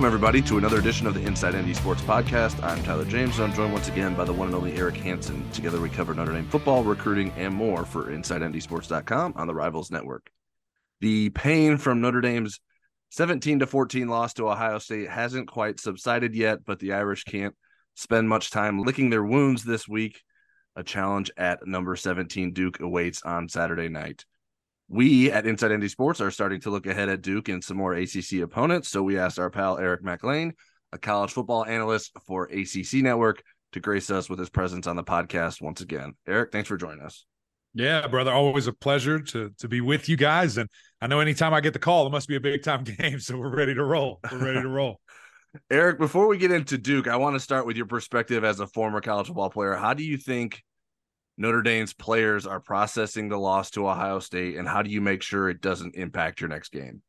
Welcome, everybody, to another edition of the Inside ND Sports Podcast. I'm Tyler James, and I'm joined once again by the one and only Eric Hansen. Together, we cover Notre Dame football, recruiting, and more for InsideNDSports.com on the Rivals Network. The pain from Notre Dame's 17 to 14 loss to Ohio State hasn't quite subsided yet, but the Irish can't spend much time licking their wounds this week. A challenge at number 17 Duke awaits on Saturday night we at Inside ND Sports are starting to look ahead at Duke and some more ACC opponents. So we asked our pal Eric Mac Lain, a college football analyst for ACC Network, to grace us with his presence on the podcast once again. Eric, thanks for joining us. Yeah, brother, always a pleasure to to be with you guys. And I know anytime I get the call, it must be a big time game. So we're ready to roll. We're ready to roll. Eric, before we get into Duke, I want to start with your perspective as a former college football player. How do you think Notre Dame's players are processing the loss to Ohio State, and how do you make sure it doesn't impact your next game?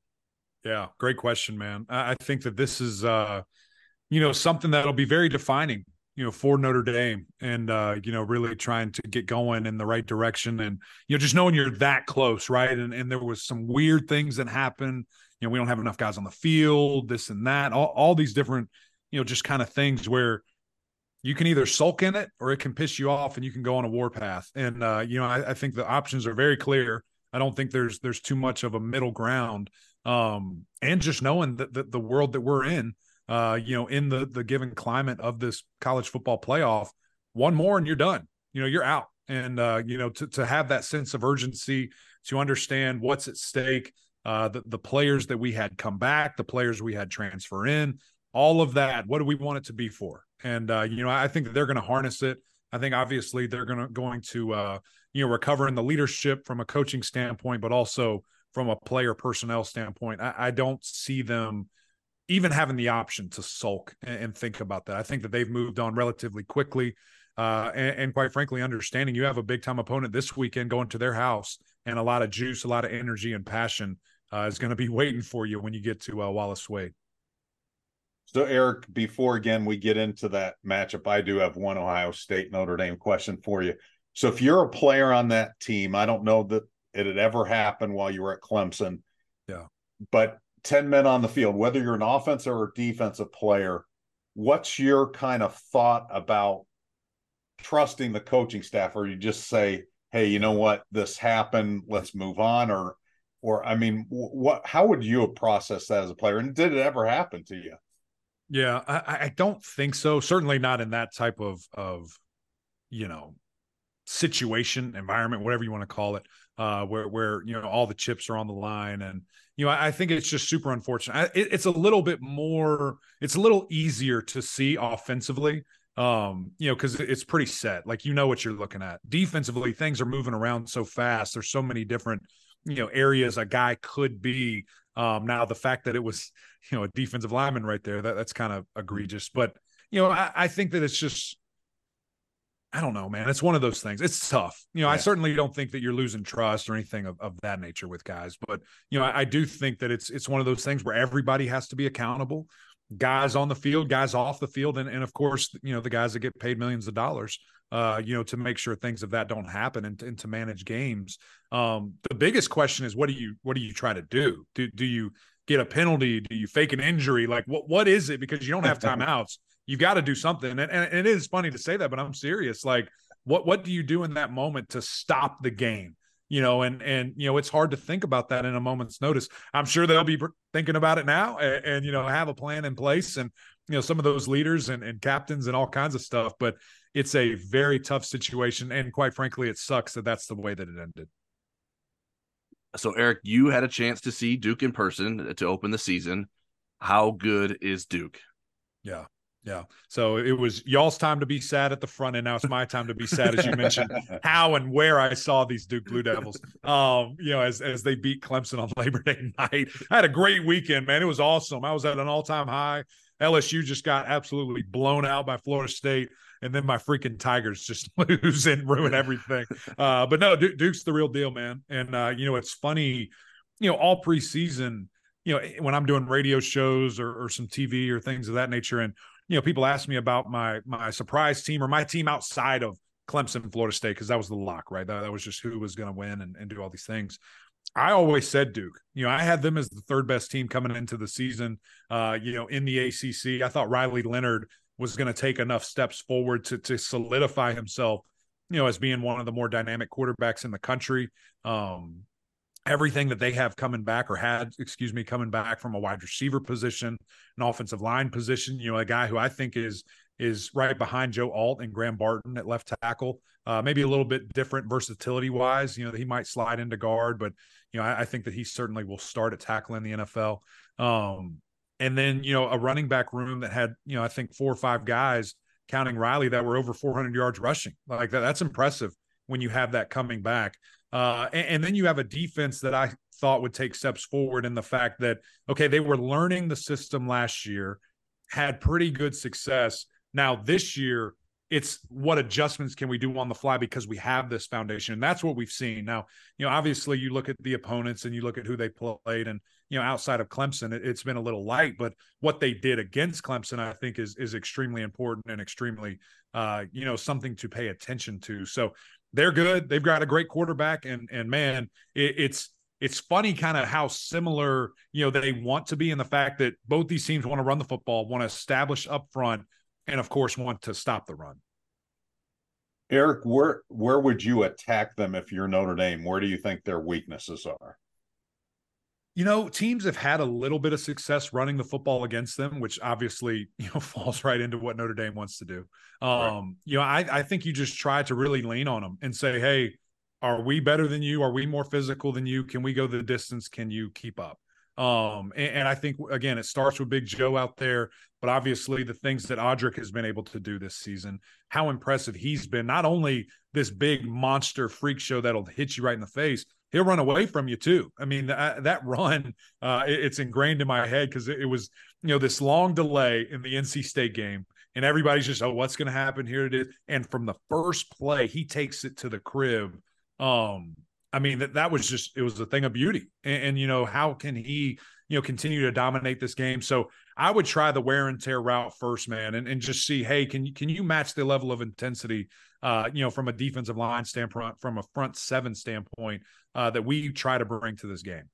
Yeah, great question, man. I think that this is, uh, you know, something that'll be very defining, you know, for Notre Dame, and uh, you know, really trying to get going in the right direction, and you know, just knowing you're that close, right? And and there was some weird things that happened. You know, we don't have enough guys on the field, this and that, all, all these different, you know, just kind of things where you can either sulk in it or it can piss you off and you can go on a warpath. And uh, you know, I, I, think the options are very clear. I don't think there's there's too much of a middle ground. Um, and just knowing that the, world that we're in, uh, you know, in the the given climate of this college football playoff, one more and you're done. You know, you're out. And uh, you know, to to have that sense of urgency, to understand what's at stake, uh, the the players that we had come back, the players we had transfer in, all of that. What do we want it to be for? And uh, you know I think they're going to harness it. I think obviously they're going to going to uh, you know recover in the leadership from a coaching standpoint, but also from a player personnel standpoint. I, I don't see them even having the option to sulk and, and, think about that. I think that they've moved on relatively quickly. Uh, and, and, quite frankly, understanding you have a big time opponent this weekend going to their house and a lot of juice, a lot of energy and passion uh, is going to be waiting for you when you get to uh, Wallace Wade. So, Eric, before again we get into that matchup, I do have one Ohio State Notre Dame question for you. So, if you're a player on that team, I don't know that it had ever happened while you were at Clemson. Yeah. But 10 men on the field, whether you're an offensive or defensive player, what's your kind of thought about trusting the coaching staff? Or you just say, hey, you know what, this happened, let's move on? Or, or I mean, what, how would you have processed that as a player? And did it ever happen to you? Yeah, I, I don't think so. Certainly not in that type of of you know situation, environment, whatever you want to call it, uh, where where you know all the chips are on the line, and you know I, I think it's just super unfortunate. I, it, it's a little bit more, it's a little easier to see offensively, um, you know, because it's pretty set. Like you know what you're looking at. Defensively, things are moving around so fast. There's so many different you know areas a guy could be um, now the fact that it was, you know, a defensive lineman right there, that, that's kind of egregious. But, you know, I, I, think that it's just, I don't know, man. It's one of those things. It's tough. You know, yeah. I certainly don't think that you're losing trust or anything of, of that nature with guys. But, you know, I, I do think that it's it's one of those things where everybody has to be accountable. Guys on the field, guys off the field, and, and of course, you know, the guys that get paid millions of dollars uh, you know, to make sure things of that don't happen and, and to manage games. Um, the biggest question is what do you what do you try to do? Do do you get a penalty? Do you fake an injury? Like what what is it? Because you don't have timeouts. You've got to do something. And, and, and it is funny to say that, but I'm serious. Like what what do you do in that moment to stop the game? you know and and you know it's hard to think about that in a moment's notice i'm sure they'll be thinking about it now and, and, you know have a plan in place and you know some of those leaders and, and captains and all kinds of stuff but it's a very tough situation. And quite frankly, it sucks that that's the way that it ended. So, Eric, you had a chance to see Duke in person to open the season. How good is Duke? Yeah. Yeah. So it was y'all's time to be sad at the front, and now it's my time to be sad, as you mentioned, how and where I saw these Duke Blue Devils. Um, you know, as as they beat Clemson on Labor Day night. I had a great weekend, man. It was awesome. I was at an all-time high. LSU just got absolutely blown out by Florida State and then my freaking Tigers just lose and ruin everything. Uh, but no, Duke's the real deal, man. And uh, you know, it's funny, you know, all preseason, you know, when I'm doing radio shows or, or some TV or things of that nature, and you know, people ask me about my my surprise team or my team outside of Clemson, Florida State, because that was the lock, right? That, that was just who was going to win and, and do all these things. I always said Duke. You know, I had them as the third best team coming into the season. Uh, you know, in the ACC, I thought Riley Leonard was going to take enough steps forward to to solidify himself. You know, as being one of the more dynamic quarterbacks in the country. Um, everything that they have coming back or had, excuse me, coming back from a wide receiver position, an offensive line position. You know, a guy who I think is is right behind Joe Alt and Graham Barton at left tackle. Uh, maybe a little bit different versatility wise. You know, he might slide into guard, but you know, I, I, think that he certainly will start at tackle in the NFL. Um, and then you know, a running back room that had you know, I think four or five guys counting Riley that were over 400 yards rushing. Like that, that's impressive when you have that coming back. Uh, and, and then you have a defense that I thought would take steps forward in the fact that okay, they were learning the system last year, had pretty good success now, this year, it's what adjustments can we do on the fly because we have this foundation. And that's what we've seen. Now, you know, obviously you look at the opponents and you look at who they played and, you know, outside of Clemson, it, has been a little light, but what they did against Clemson, I think is, is extremely important and extremely, uh, you know, something to pay attention to. So they're good. They've got a great quarterback and, and man, it, it's, it's funny kind of how similar, you know, they want to be in the fact that both these teams want to run the football, want to establish up front, and of course want to stop the run. Eric, where where would you attack them if you're Notre Dame? Where do you think their weaknesses are? You know, teams have had a little bit of success running the football against them, which obviously, you know, falls right into what Notre Dame wants to do. Um, right. you know, I, I think you just try to really lean on them and say, hey, are we better than you? Are we more physical than you? Can we go the distance? Can you keep up? Um, and, and, I think again, it starts with Big Joe out there, but obviously the things that Audric has been able to do this season, how impressive he's been. Not only this big monster freak show that'll hit you right in the face, he'll run away from you too. I mean, that, that run, uh, it, it's ingrained in my head because it, it, was, you know, this long delay in the NC State game, and everybody's just, oh, what's going to happen here? It is, and from the first play, he takes it to the crib. Um, I mean that that was just it was a thing of beauty, and, and, you know how can he you know continue to dominate this game? So I would try the wear and tear route first, man, and, and just see hey can you can you match the level of intensity, uh, you know from a defensive line standpoint, from a front seven standpoint uh, that we try to bring to this game.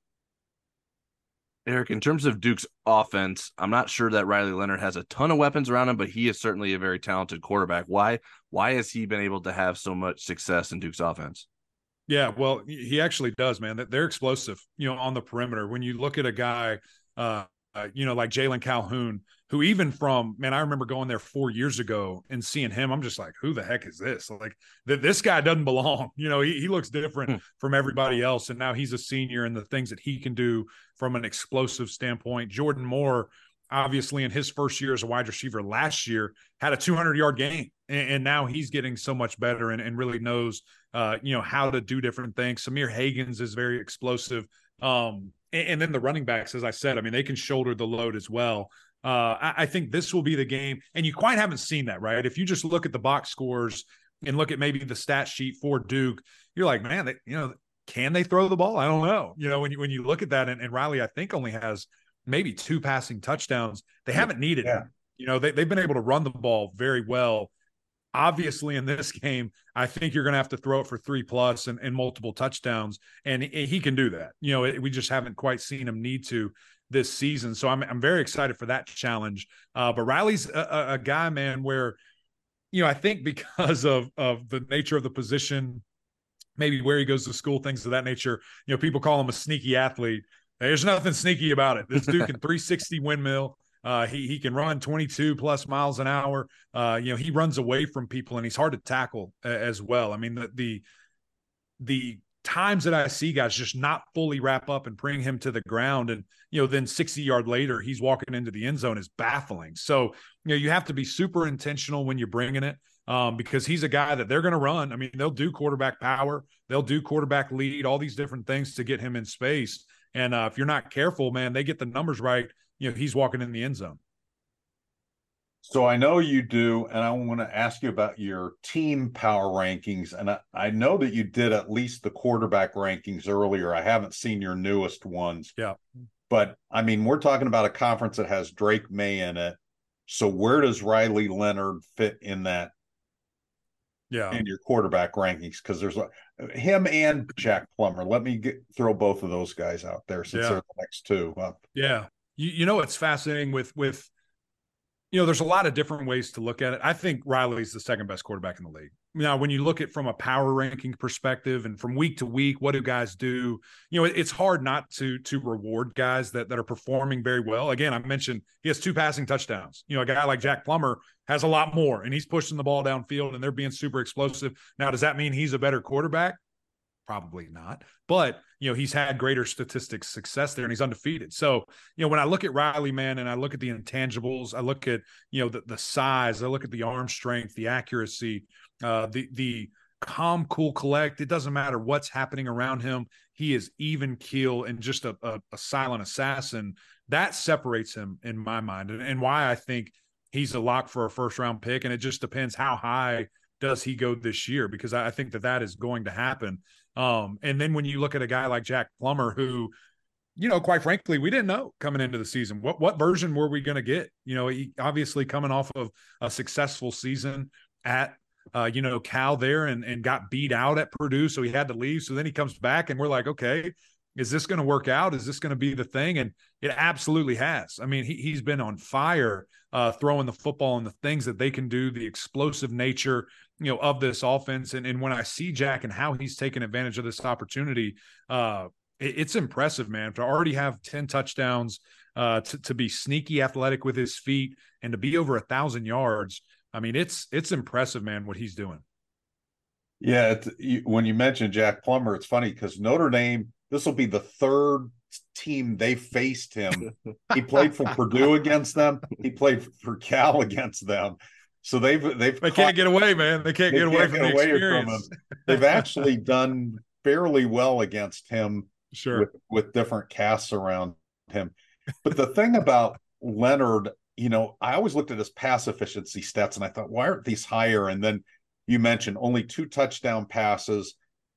Eric, in terms of Duke's offense, I'm not sure that Riley Leonard has a ton of weapons around him, but he is certainly a very talented quarterback. Why why has he been able to have so much success in Duke's offense? Yeah, well, he actually does, man. They're explosive, you know, on the perimeter. When you look at a guy, uh, uh, you know, like Jalon Calhoun, who even from man, I remember going there four years ago and seeing him. I'm just like, who the heck is this? Like, th- this guy doesn't belong. You know, he, he looks different hmm. from everybody else, and now he's a senior, and the things that he can do from an explosive standpoint. Jordan Moore, obviously, in his first year as a wide receiver last year, had a 200 yard game, and, and now he's getting so much better and, and really knows uh, you know, how to do different things. Sahmir Hagans is very explosive. Um, and, and, then the running backs, as I said, I mean, they can shoulder the load as well. Uh, I, I think this will be the game, and you quite haven't seen that, right? If you just look at the box scores and look at maybe the stat sheet for Duke, you're like, man, they, you know, can they throw the ball? I don't know. You know, when you when you look at that, and, and Riley, I think only has maybe two passing touchdowns. They haven't needed yeah. You know, they, they've been able to run the ball very well. Obviously in this game i think you're going to have to throw it for three plus and, and multiple touchdowns and he can do that. You know it, we just haven't quite seen him need to this season. So i'm, I'm very excited for that challenge. Uh, but riley's a, a, guy man where you know i think because of of the nature of the position maybe where he goes to school things of that nature you know people call him a sneaky athlete there's nothing sneaky about it this dude can 360 windmill uh, he he can run 22 plus miles an hour. Uh, you know, he runs away from people and he's hard to tackle uh, as well. I mean, the, the the times that I see guys just not fully wrap up and bring him to the ground, and you know, then 60 yard later he's walking into the end zone is baffling. So you know, you have to be super intentional when you're bringing it. Um, because he's a guy that they're going to run. I mean, they'll do quarterback power, they'll do quarterback lead, all these different things to get him in space. And uh, if you're not careful, man, they get the numbers right you know he's walking in the end zone. So I know you do, and I want to ask you about your team power rankings. And I, I know that you did at least the quarterback rankings earlier. I haven't seen your newest ones. Yeah. But I mean, we're talking about a conference that has Drake Maye in it. So where does Riley Leonard fit in that yeah, in your quarterback rankings because there's a, him and Jack Plummer. Let me get, throw both of those guys out there since Yeah. they're the next two. Uh, Yeah. You, you know, it's fascinating with, with, you know, there's a lot of different ways to look at it. I think Riley's the second best quarterback in the league. Now, when you look at from a power ranking perspective and from week to week, what do guys do? You know, it- it's hard not to to reward guys that that are performing very well. Again, I mentioned he has two passing touchdowns. You know, a guy like Jack Plummer has a lot more, and he's pushing the ball downfield, and they're being super explosive. Now, does that mean he's a better quarterback? Probably not. But, you know, he's had greater statistics success there and he's undefeated. So, you know, when I look at Riley, man, and I look at the intangibles, I look at, you know, the, the size, I look at the arm strength, the accuracy, uh, the, the, calm, cool, collect. It doesn't matter what's happening around him. He is even keel and just a, a, a silent assassin. That separates him in my mind, and, and why I think he's a lock for a first round pick. And it just depends how high does he go this year because I, I think that that is going to happen. Um, and then when you look at a guy like Jack Plummer, who, you know, quite frankly, we didn't know coming into the season what what version were we going to get. You know, he obviously coming off of a successful season at uh, you know, Cal there and and got beat out at Purdue, so he had to leave. So then he comes back, and we're like, okay, is this going to work out? Is this going to be the thing? And it absolutely has. I mean, he he's been on fire uh, throwing the football and the things that they can do, the explosive nature, you know, of this offense. And and when I see Jack and how he's taken advantage of this opportunity, uh, it, it's impressive, man. To already have ten touchdowns, uh, to to be sneaky athletic with his feet, and to be over a thousand yards. I mean, it's it's impressive, man, what he's doing. Yeah, it's, you, when you mentioned Jack Plummer, it's funny because Notre Dame. This will be the third team they faced him. he played for Purdue against them. He played for Cal against them. So they've they've They can't get away, man. They can't they get away can't from get the away from him. They've actually done fairly well against him Sure. with with different casts around him. But the thing about Leonard, you know, I always looked at his pass efficiency stats and I thought, why aren't these higher? And then you mentioned only two touchdown passes.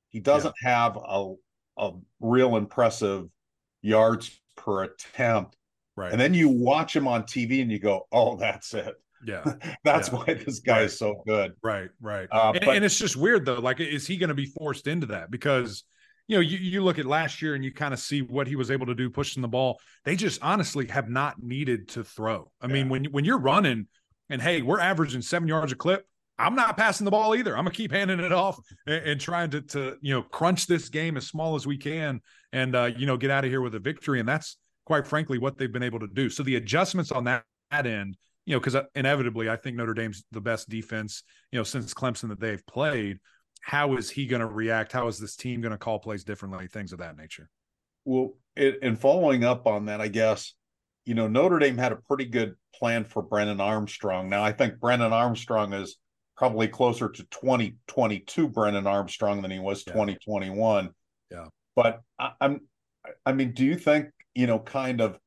He doesn't have a a real impressive yards per attempt. Right. And then you watch him on TV and you go, oh, that's it. Yeah. That's Yeah. why this guy is so good. Right. Right. Uh, and, but- and it's just weird though. Like, is he going to be forced into that? Because you know, you, you look at last year and you kind of see what he was able to do pushing the ball. They just honestly have not needed to throw. I mean, when when you're running and hey, we're averaging seven yards a clip. I'm not passing the ball either. I'm gonna keep handing it off and, and trying to to you know crunch this game as small as we can and uh, you know get out of here with a victory. And that's quite frankly what they've been able to do. So the adjustments on that, that end, you know, because uh, inevitably I think Notre Dame's the best defense, you know, since Clemson that they've played. How is he going to react? How is this team going to call plays differently? Things of that nature. Well, it, and following up on that, I guess, you know, Notre Dame had a pretty good plan for Brennan Armstrong. Now, I think Brennan Armstrong is probably closer to 2022 Brennan Armstrong than he was Yeah. 2021. Yeah. But I, I'm, I mean, do you think, you know, kind of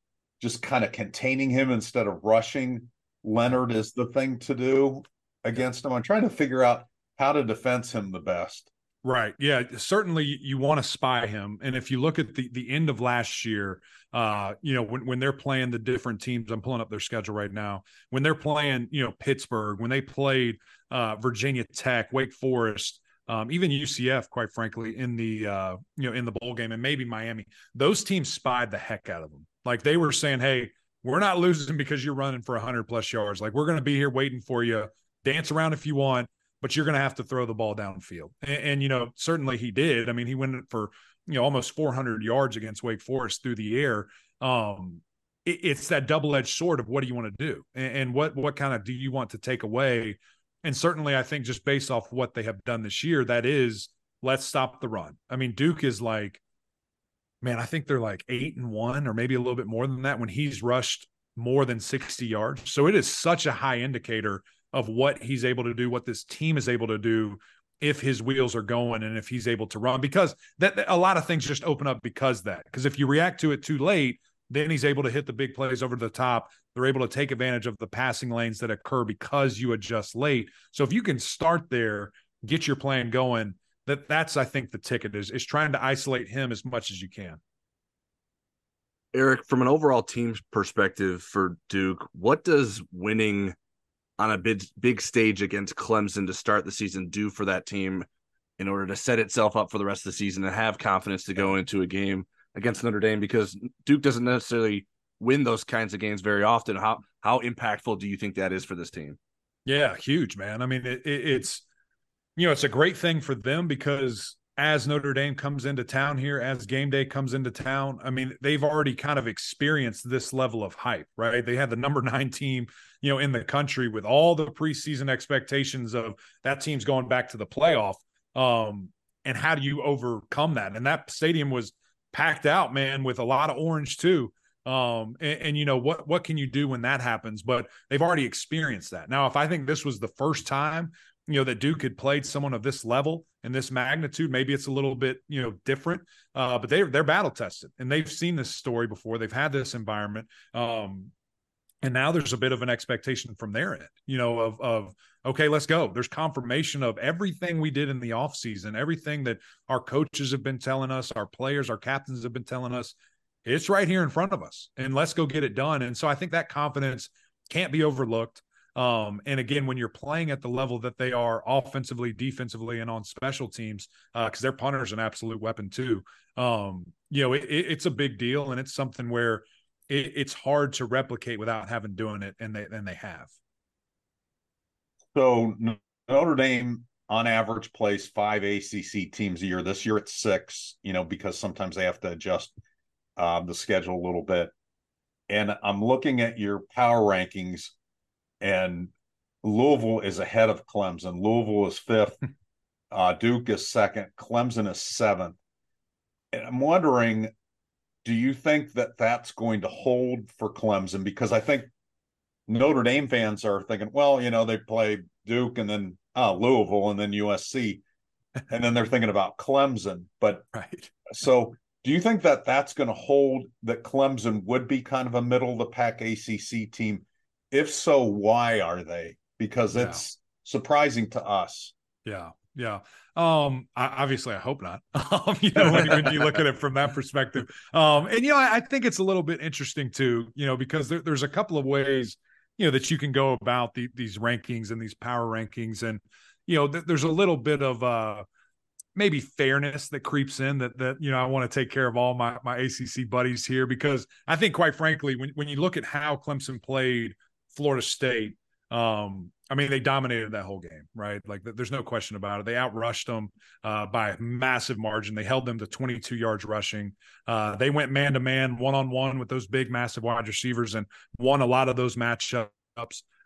just kind of containing him instead of rushing Leonard is the thing to do against him? I'm trying to figure out how to defense him the best. Right. Yeah. Certainly, you- want to spy him, and if you look at the the end of last year, uh, you know when when they're playing the different teams, I'm pulling up their schedule right now. When they're playing, you know Pittsburgh, when they played uh, Virginia Tech, Wake Forest, um, even UCF, quite frankly, in the uh, you know in the bowl game, and maybe Miami, those teams spied the heck out of them. Like they were saying, "Hey, we're not losing because you're running for 100 plus yards. Like we're going to be here waiting for you. Dance around if you want." but you're going to have to throw the ball downfield. And, and, you know, certainly he did. I mean, he went for you know almost 400 yards against Wake Forest through the air. Um, it, it's that double edged sword of what do you want to do, and, and what what kind of do you want to take away? And certainly, I think just based off what they have done this year, that is let's stop the run. I mean, Duke is like, man, I think they're like eight and one, or maybe a little bit more than that when he's rushed more than 60 yards. So it is such a high indicator of what he's able to do, what this team is able to do if his wheels are going and if he's able to run because that a lot of things just open up because that. Because if you react to it too late then he's able to hit the big plays over the top. They're able to take advantage of the passing lanes that occur because you adjust late. So if you can start there get your plan going that that's i think the ticket is is trying to isolate him as much as you can Eric, from an overall team perspective for Duke, what does winning on a big big stage against Clemson to start the season do for that team in order to set itself up for the rest of the season and have confidence to go into a game against Notre Dame because Duke doesn't necessarily win those kinds of games very often. How how impactful do you think that is for this team? Yeah, huge, man. I mean, it, it, it's you know, it's a great thing for them because as Notre Dame comes into town here, as game day comes into town, I mean, they've already kind of experienced this level of hype, right? They had the number nine team, you know, in the country with all the preseason expectations of that team's going back to the playoff. Um, and how do you overcome that? And that stadium was packed out, man, with a lot of orange too. Um, and, and, you know what what can you do when that happens? But they've already experienced that. Now, if I think this was the first time, you know, that Duke had played someone of this level and this magnitude, maybe it's a little bit, you know, different. Uh, but they're they're battle tested and they've seen this story before. They've had this environment. Um, and now there's a bit of an expectation from their end you know of of okay let's go there's confirmation of everything we did in the offseason everything that our coaches have been telling us our players our captains have been telling us it's right here in front of us and let's go get it done and so i think that confidence can't be overlooked um, and again when you're playing at the level that they are offensively defensively and on special teams because uh, their is an absolute weapon too um, you know it, it's a big deal and it's something where it, it's hard to replicate without having doing it and they and they have. So notre dame on average plays five acc teams a year. This year it's six you know because sometimes they have to adjust um, the schedule a little bit. And I'm looking at your power rankings, and Louisville is ahead of Clemson. Louisville is fifth, uh, Duke is second, Clemson is seventh. And I'm wondering, do you think that that's going to hold for Clemson? Because I think Notre Dame fans are thinking, well, you know, they play Duke and then uh, Louisville and then USC, and then they're thinking about Clemson. But right. so do you think that that's going to hold that Clemson would be kind of a middle of the pack ACC team? If so, why are they? Because it's yeah. surprising to us. Yeah. Yeah. Um, I, obviously I hope not. Um, you know, when, when, you look at it from that perspective. Um, and you know, I, I think it's a little bit interesting too, you know, because there, there's a couple of ways, you know, that you can go about the, these rankings and these power rankings. And, you know, th- there's a little bit of uh maybe fairness that creeps in that that you know I want to take care of all my my ACC buddies here because I think quite frankly when when you look at how Clemson played Florida State um I mean they dominated that whole game right? Like there's no question about it. They outrushed them uh, by a massive margin. They held them to 22 yards rushing. Uh, they went man to man one on one with those big massive wide receivers and won a lot of those matchups.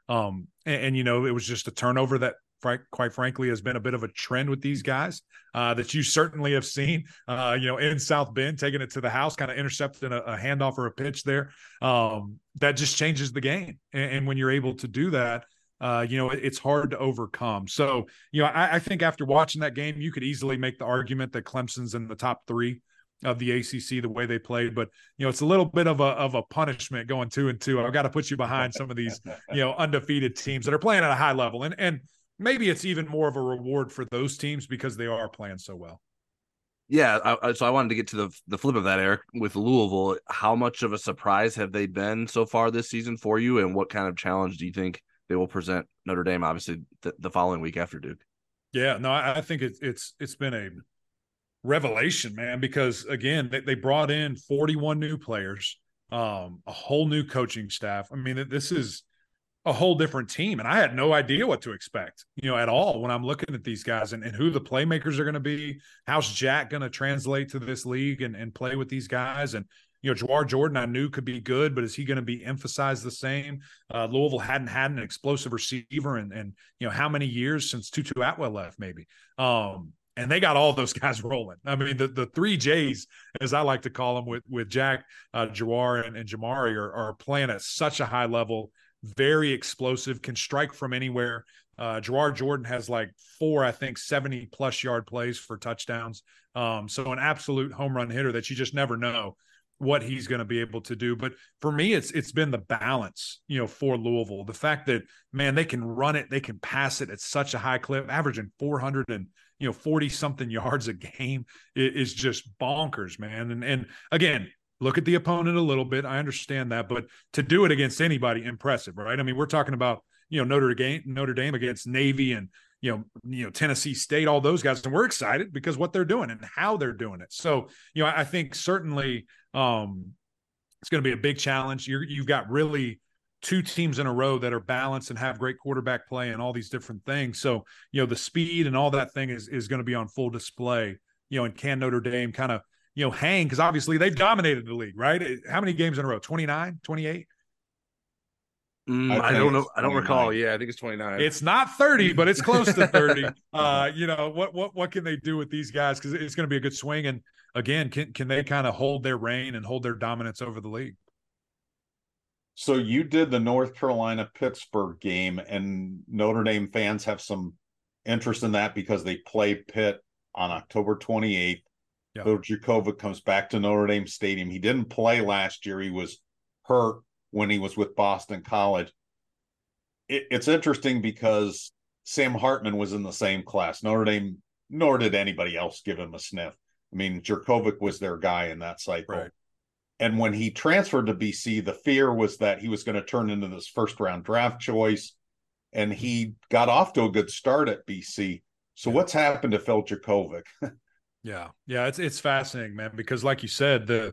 Um and, and you know it was just a turnover that quite frankly, has been a bit of a trend with these guys uh, that you certainly have seen. Uh, you know, in South Bend, taking it to the house, kind of intercepting a, a, handoff or a pitch there. Um, that just changes the game, and, and, when you're able to do that. Uh, you know, it, it's hard to overcome. So, you know, I, I think after watching that game, you could easily make the argument that Clemson's in the top three of the ACC the way they played. But you know, it's a little bit of a of a punishment going two and two. I've got to put you behind some of these you know undefeated teams that are playing at a high level, and and maybe it's even more of a reward for those teams because they are playing so well. Yeah, I, so I wanted to get to the the flip of that, Eric, with Louisville. How much of a surprise have they been so far this season for you, and what kind of challenge do you think they will present Notre Dame? Obviously, the, the following week after Duke. Yeah, no, I, I think it's it's it's been a revelation, man, because again, they, they brought in 41 new players, um, a whole new coaching staff. I mean, this is a whole different team. And I had no idea what to expect, you know, at all when I'm looking at these guys and, and who the playmakers are going to be. How's Jack going to translate to this league and, and play with these guys? And, you know, Jawhar Jordan, I knew could be good, but is he going to be emphasized the same? Uh, Louisville hadn't had an explosive receiver and, and, you know, how many years since Tutu Atwell left, maybe. Um, and they got all those guys rolling. I mean, the, the three J's, as I like to call them, with with Jack, uh, Jawhar, and, and Jamari, are, are playing at such a high level very explosive, can strike from anywhere. Uh, Jawhar Jordan has like four, I think, 70 plus yard plays for touchdowns. Um, so an absolute home run hitter that you just never know what he's going to be able to do. But for me, it's it's been the balance, you know, for Louisville. The fact that man, they can run it, they can pass it at such a high clip, averaging 400 and you know 40 something yards a game is just bonkers, man. And and again, look at the opponent a little bit. I understand that, but to do it against anybody, impressive, right? I mean, we're talking about you know Notre Dame Notre Dame against Navy and you know you know Tennessee State, all those guys, and we're excited because what they're doing and how they're doing it. So you know I think certainly um, it's going to be a big challenge. You're, you've got really two teams in a row that are balanced and have great quarterback play and all these different things. So, you know, the speed and all that thing is is going to be on full display, you know, and can Notre Dame kind of, you know, hang because obviously they've dominated the league, right? How many games in a row? 29, 28? Mm, I, I, don't know. I don't recall. Yeah, I think it's 29. It's not 30, but it's close to 30. uh, you know, what what what can they do with these guys? Because it's going to be a good swing. And again, can can they kind of hold their reign and hold their dominance over the league? So you did the North Carolina Pittsburgh game, and Notre Dame fans have some interest in that because they play Pitt on October 28th. Phil Jurkovec comes back to Notre Dame Stadium. He didn't play last year. He was hurt when he was with Boston College. It, it's interesting because Sam Hartman was in the same class. Notre Dame, nor did anybody else give him a sniff. I mean, Jurkovec was their guy in that cycle. Right. And when he transferred to BC, the fear was that he was going to turn into this first round draft choice. And he got off to a good start at BC. So yeah. what's happened to Phil Jurkovec? yeah. Yeah. It's it's fascinating, man, because like you said, the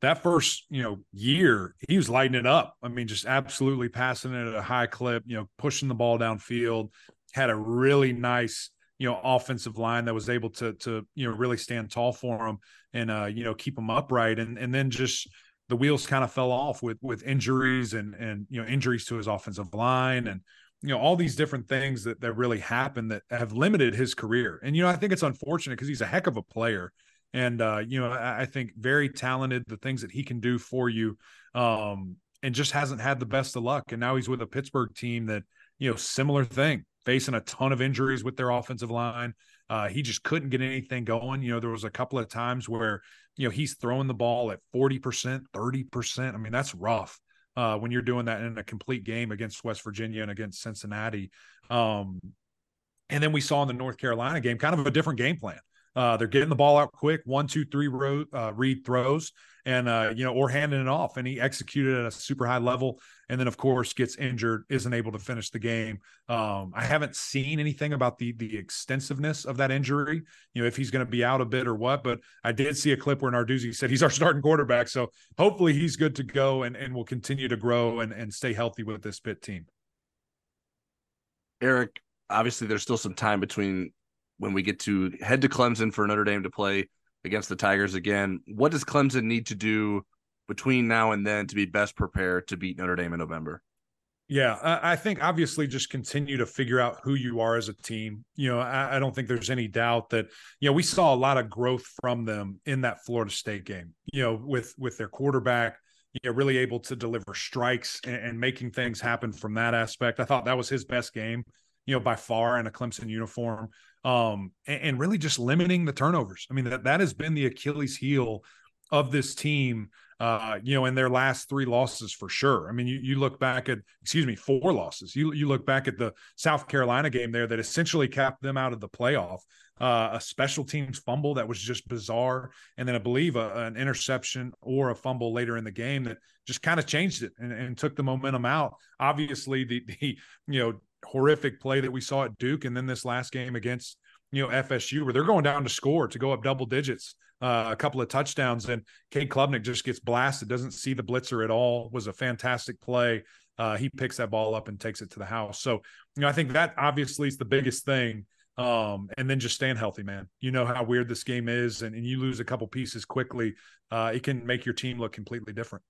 that first, you know, year, he was lighting it up. I mean, just absolutely passing it at a high clip, you know, pushing the ball downfield, had a really nice you know offensive line that was able to to you know really stand tall for him and uh you know keep him upright and and then just the wheels kind of fell off with with injuries and and you know injuries to his offensive line and you know all these different things that that really happened that have limited his career and you know I think it's unfortunate because he's a heck of a player and uh you know I, I think very talented the things that he can do for you um and just hasn't had the best of luck and now he's with a Pittsburgh team that you know similar thing facing a ton of injuries with their offensive line. Uh, he just couldn't get anything going. You know, there was a couple of times where, you know, he's throwing the ball at 40%, 30%. I mean, that's rough uh, when you're doing that in a complete game against West Virginia and against Cincinnati. Um, and then we saw in the North Carolina game kind of a different game plan. Uh, they're getting the ball out quick, one, two, three row, uh, read throws, and uh, you know, or handing it off. And he executed at a super high level, and then of course gets injured, isn't able to finish the game. Um, I haven't seen anything about the the extensiveness of that injury. You know, if he's going to be out a bit or what. But I did see a clip where Narduzzi said he's our starting quarterback, so hopefully he's good to go and and will continue to grow and and stay healthy with this Pitt team. Eric, obviously there's still some time between when we get to head to Clemson for Notre Dame to play against the Tigers again. What does Clemson need to do between now and then to be best prepared to beat Notre Dame in November? Yeah, I think obviously just continue to figure out who you are as a team. You know, I, don't think there's any doubt that you know we saw a lot of growth from them in that Florida State game. You know, with with their quarterback, you know, really able to deliver strikes and, and making things happen from that aspect. I thought that was his best game you know, by far in a Clemson uniform, um, and, and really just limiting the turnovers. I mean, that that has been the Achilles heel of this team uh, you know, in their last three losses for sure. I mean, you, you look back at, excuse me, four losses. You you look back at the South Carolina game there that essentially capped them out of the playoff. Uh, a special teams fumble that was just bizarre, and then I believe a, an interception or a fumble later in the game that just kind of changed it and, and took the momentum out. Obviously, the the you know horrific play that we saw at Duke, and then this last game against you know FSU where they're going down to score to go up double digits uh, a couple of touchdowns, and Cade Klubnik just gets blasted, doesn't see the blitzer at all. Was a fantastic play. Uh, he picks that ball up and takes it to the house. So, you know, I think that obviously is the biggest thing. Um, and then just staying healthy, man. You know how weird this game is, and, and you lose a couple pieces quickly, uh, it can make your team look completely different.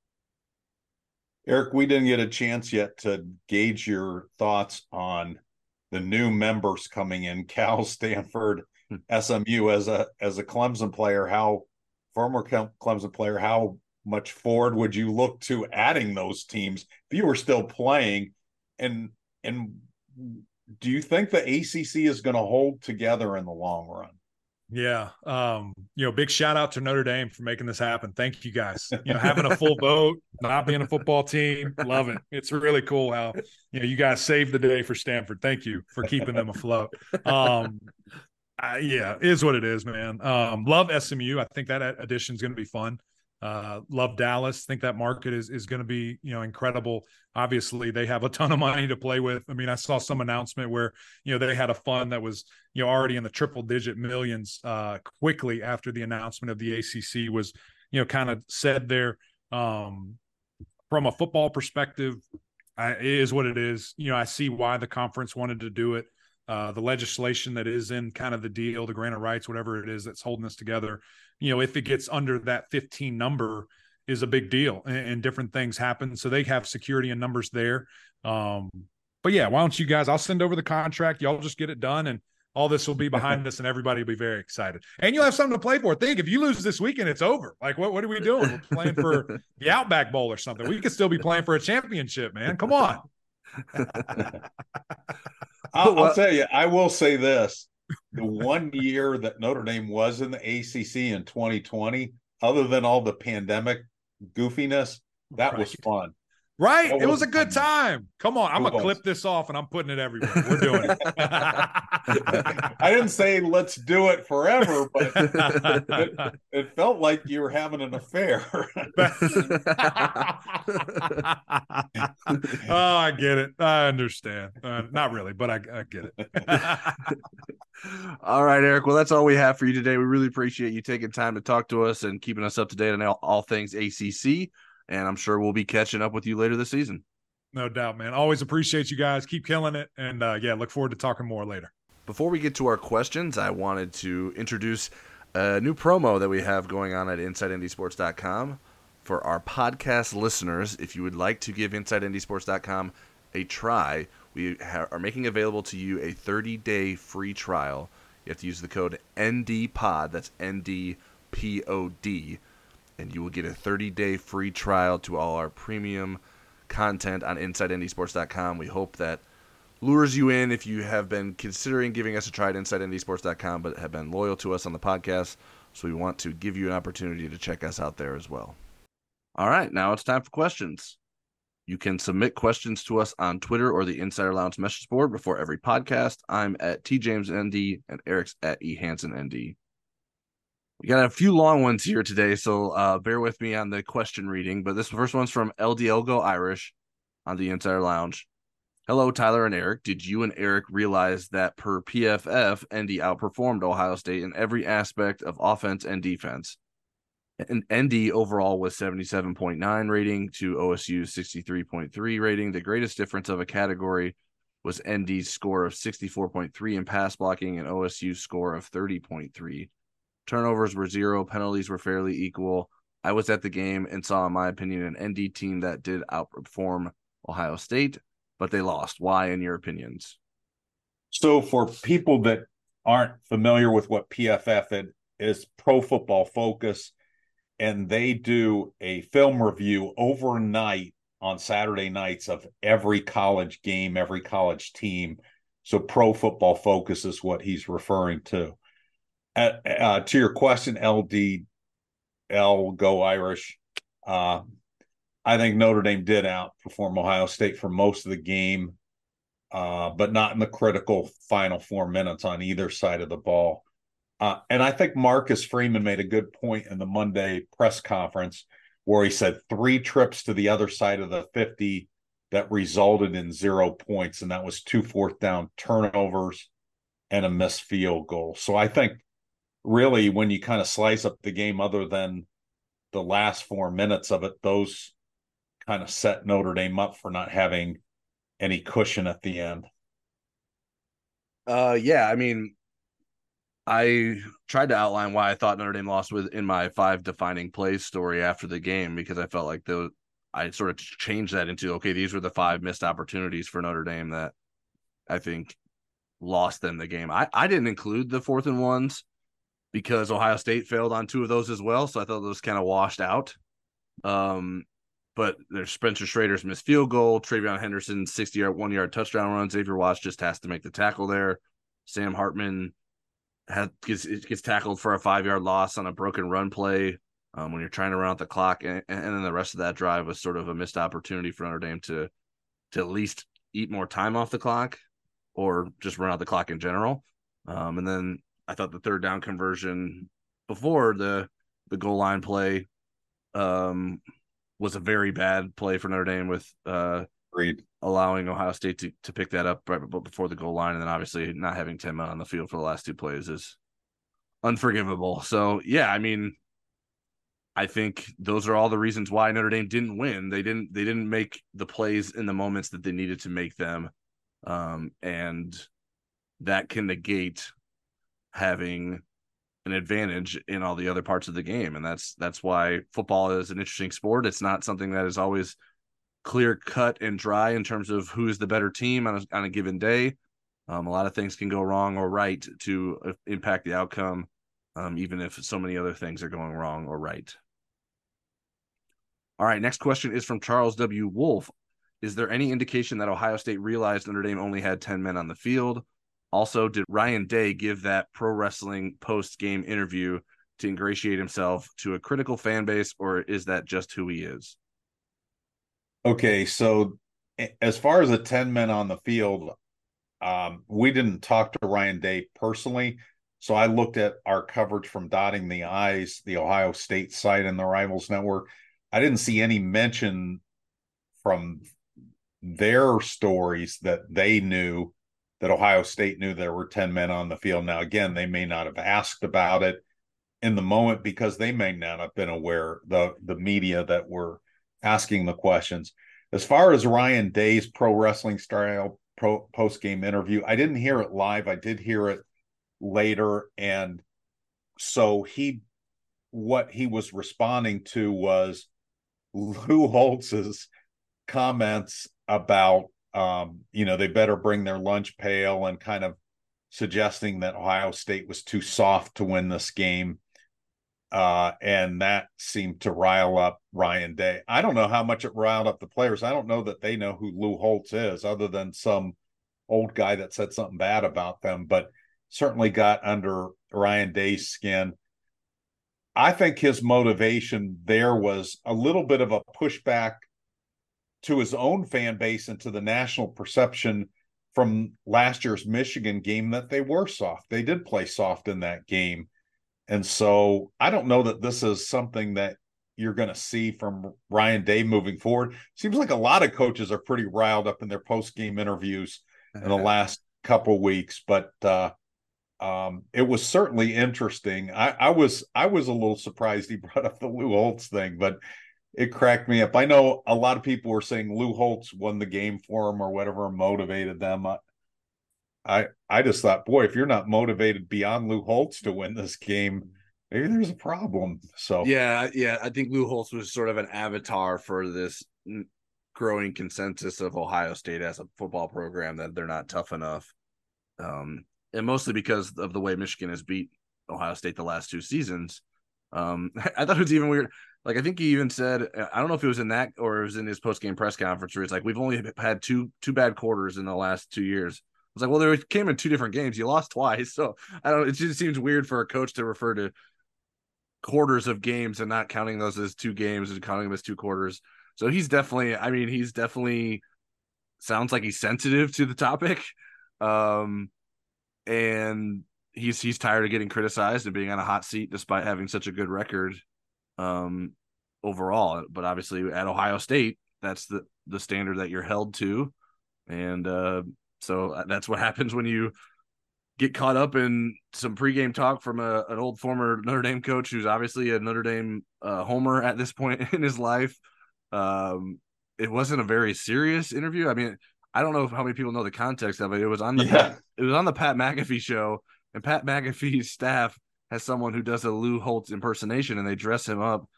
Eric, we didn't get a chance yet to gauge your thoughts on the new members coming in, Cal, Stanford, hmm. SMU as a as a Clemson player, how former Clemson player, how much forward would you look to adding those teams if you were still playing? And and do you think the ACC is going to hold together in the long run? Yeah. Um, you know, big shout out to Notre Dame for making this happen. Thank you guys. You know, having a full boat, not being a football team, love it. It's really cool how, you know, you guys saved the day for Stanford. Thank you for keeping them afloat. Um, uh, yeah, is what it is, man. Um, love SMU. I think that addition is going to be fun. Uh, love Dallas. Think that market is is going to be you know incredible. Obviously, they have a ton of money to play with. I mean, I saw some announcement where you know they had a fund that was you know already in the triple digit millions uh, quickly after the announcement of the ACC was you know kind of said there. Um, from a football perspective, I, it is what it is. You know, I see why the conference wanted to do it. Uh, the legislation that is in kind of the deal, the grant of rights, whatever it is that's holding us together, you know, if it gets under that 15 number, is a big deal and, and different things happen. So they have security and numbers there. Um, but yeah, why don't you guys? I'll send over the contract. Y'all just get it done, and all this will be behind us, and everybody will be very excited. And you'll have something to play for. Think if you lose this weekend, it's over. Like what? What are we doing? We're playing for the Outback Bowl or something. We could still be playing for a championship, man. Come on. I'll, I'll tell you, I will say this: the one year that Notre Dame was in the ACC in 2020, other than all the pandemic goofiness, that right. was fun. Right. It was a good time. Come on. I'm going to clip this off and I'm putting it everywhere. We're doing it. I didn't say let's do it forever, but it, it felt like you were having an affair. oh, I get it. I understand. Uh, not really, but I, I get it. all right, Eric. Well, that's all we have for you today. We really appreciate you taking time to talk to us and keeping us up to date on all, all things ACC and I'm sure we'll be catching up with you later this season. No doubt, man. Always appreciate you guys. Keep killing it. And uh, yeah, look forward to talking more later. Before we get to our questions, I wanted to introduce a new promo that we have going on at InsideNDSports.com for our podcast listeners. If you would like to give InsideNDSports.com a try, we ha- are making available to you a 30 day free trial. You have to use the code NDPOD, that's NDPOD and you will get a 30 day free trial to all our premium content on InsideNDSports.com. We hope that lures you in if you have been considering giving us a try at InsideNDSports.com but have been loyal to us on the podcast. So we want to give you an opportunity to check us out there as well. All right, now it's time for questions. You can submit questions to us on Twitter or the Insider Lounge message board before every podcast. I'm at TJamesND and Eric's at EHansenND. We got a few long ones here today, so uh, bear with me on the question reading. But this first one's from LDL Go Irish on the Insider Lounge. Hello, Tyler and Eric. Did you and Eric realize that per PFF, ND outperformed Ohio State in every aspect of offense and defense? And ND overall was 77.9 rating to OSU's 63.3 rating. The greatest difference of a category was ND's score of 64.3 in pass blocking and OSU's score of 30.3. Turnovers were zero. Penalties were fairly equal. I was at the game and saw, in my opinion, an ND team that did outperform Ohio State, but they lost. Why, in your opinions? So, for people that aren't familiar with what PFF is, Pro Football Focus, and they do a film review overnight on Saturday nights of every college game, every college team. So, Pro Football Focus is what he's referring to uh, uh, to your question, LD, L go Irish. Uh, I think Notre Dame did outperform Ohio State for most of the game, uh, but not in the critical final four minutes on either side of the ball. Uh, and I think Marcus Freeman made a good point in the Monday press conference where he said three trips to the other side of the 50 that resulted in zero points, and that was two fourth down turnovers and a missed field goal. So I think really when you kind of slice up the game other than the last four minutes of it those kind of set notre dame up for not having any cushion at the end. Uh yeah i mean i tried to outline why i thought notre dame lost with in my five defining plays story after the game because i felt like the i sort of changed that into okay these were the five missed opportunities for notre dame that i think lost them the game. I i didn't include the fourth and ones because Ohio State failed on two of those as well. So I thought those kind of washed out. Um, but there's Spencer Schrader's missed field goal, TreVeyon Henderson's 60 yard, one yard touchdown run. Xavier Watts just has to make the tackle there. Sam Hartman had, gets, gets tackled for a five yard loss on a broken run play um, when you're trying to run out the clock. And, and then the rest of that drive was sort of a missed opportunity for Notre Dame to, to at least eat more time off the clock or just run out the clock in general. Um, and then I thought the third down conversion before the the goal line play um, was a very bad play for Notre Dame with uh, allowing Ohio State to, to pick that up right before the goal line, and then obviously not having men on the field for the last two plays is unforgivable. So yeah, I mean, I think those are all the reasons why Notre Dame didn't win. They didn't they didn't make the plays in the moments that they needed to make them, um, and that can negate having an advantage in all the other parts of the game. And that's that's why football is an interesting sport. It's not something that is always clear cut and dry in terms of who is the better team on a, on a given day. Um, a lot of things can go wrong or right to uh, impact the outcome um, even if so many other things are going wrong or right. All right next question is from charles w. Wolf. Is there any indication that ohio state realized notre dame only had 10 men on the field also, did Ryan Day give that pro wrestling post game interview to ingratiate himself to a critical fan base, or is that just who he is? Okay, so as far as the 10 men on the field, um, we didn't talk to Ryan Day personally. So I looked at our coverage from Dotting the Eyes, the Ohio State site and the Rivals Network. I didn't see any mention from their stories that they knew that Ohio State knew there were 10 men on the field. Now, again, they may not have asked about it in the moment because they may not have been aware, the, the media that were asking the questions. As far as Ryan Day's pro wrestling style pro post game interview, I didn't hear it live. I did hear it later. And so he, what he was responding to was Lou Holtz's comments about um, you know, they better bring their lunch pail and kind of suggesting that Ohio State was too soft to win this game. Uh, and that seemed to rile up Ryan Day. I don't know how much it riled up the players. I don't know that they know who Lou Holtz is, other than some old guy that said something bad about them, but certainly got under Ryan Day's skin. I think his motivation there was a little bit of a pushback to his own fan base and to the national perception from last year's Michigan game that they were soft. They did play soft in that game. And so I don't know that this is something that you're going to see from Ryan Day moving forward. Seems like a lot of coaches are pretty riled up in their post game interviews in the last couple weeks, but uh, um, it was certainly interesting. I, I, was I was a little surprised he brought up the Lou Holtz thing, but it cracked me up. I know a lot of people were saying Lou Holtz won the game for him or whatever motivated them. I I just thought, boy, if you're not motivated beyond Lou Holtz to win this game, maybe there's a problem. So yeah, yeah, I think Lou Holtz was sort of an avatar for this growing consensus of Ohio State as a football program that they're not tough enough. Um, and mostly because of the way Michigan has beat Ohio State the last two seasons. Um, I thought it was even weird. Like I think he even said, I don't know if it was in that or it was in his post game press conference where it's like, we've only had two two bad quarters in the last two years. I was like, well, there came in two different games. You lost twice, so I don't. It just seems weird for a coach to refer to quarters of games and not counting those as two games and counting them as two quarters. So he's definitely. I mean, he's definitely sounds like he's sensitive to the topic, um, and he's he's tired of getting criticized and being on a hot seat despite having such a good record um, overall. But obviously, at Ohio State, that's the the standard that you're held to, and uh, so uh, that's what happens when you get caught up in some pregame talk from a, an old former Notre Dame coach who's obviously a Notre Dame uh, homer at this point in his life. Um, it wasn't a very serious interview. I mean, I don't know how many people know the context of it. It was on the yeah. Pat, it was on the Pat McAfee show, and Pat McAfee's staff has someone who does a Lou Holtz impersonation, and they dress him up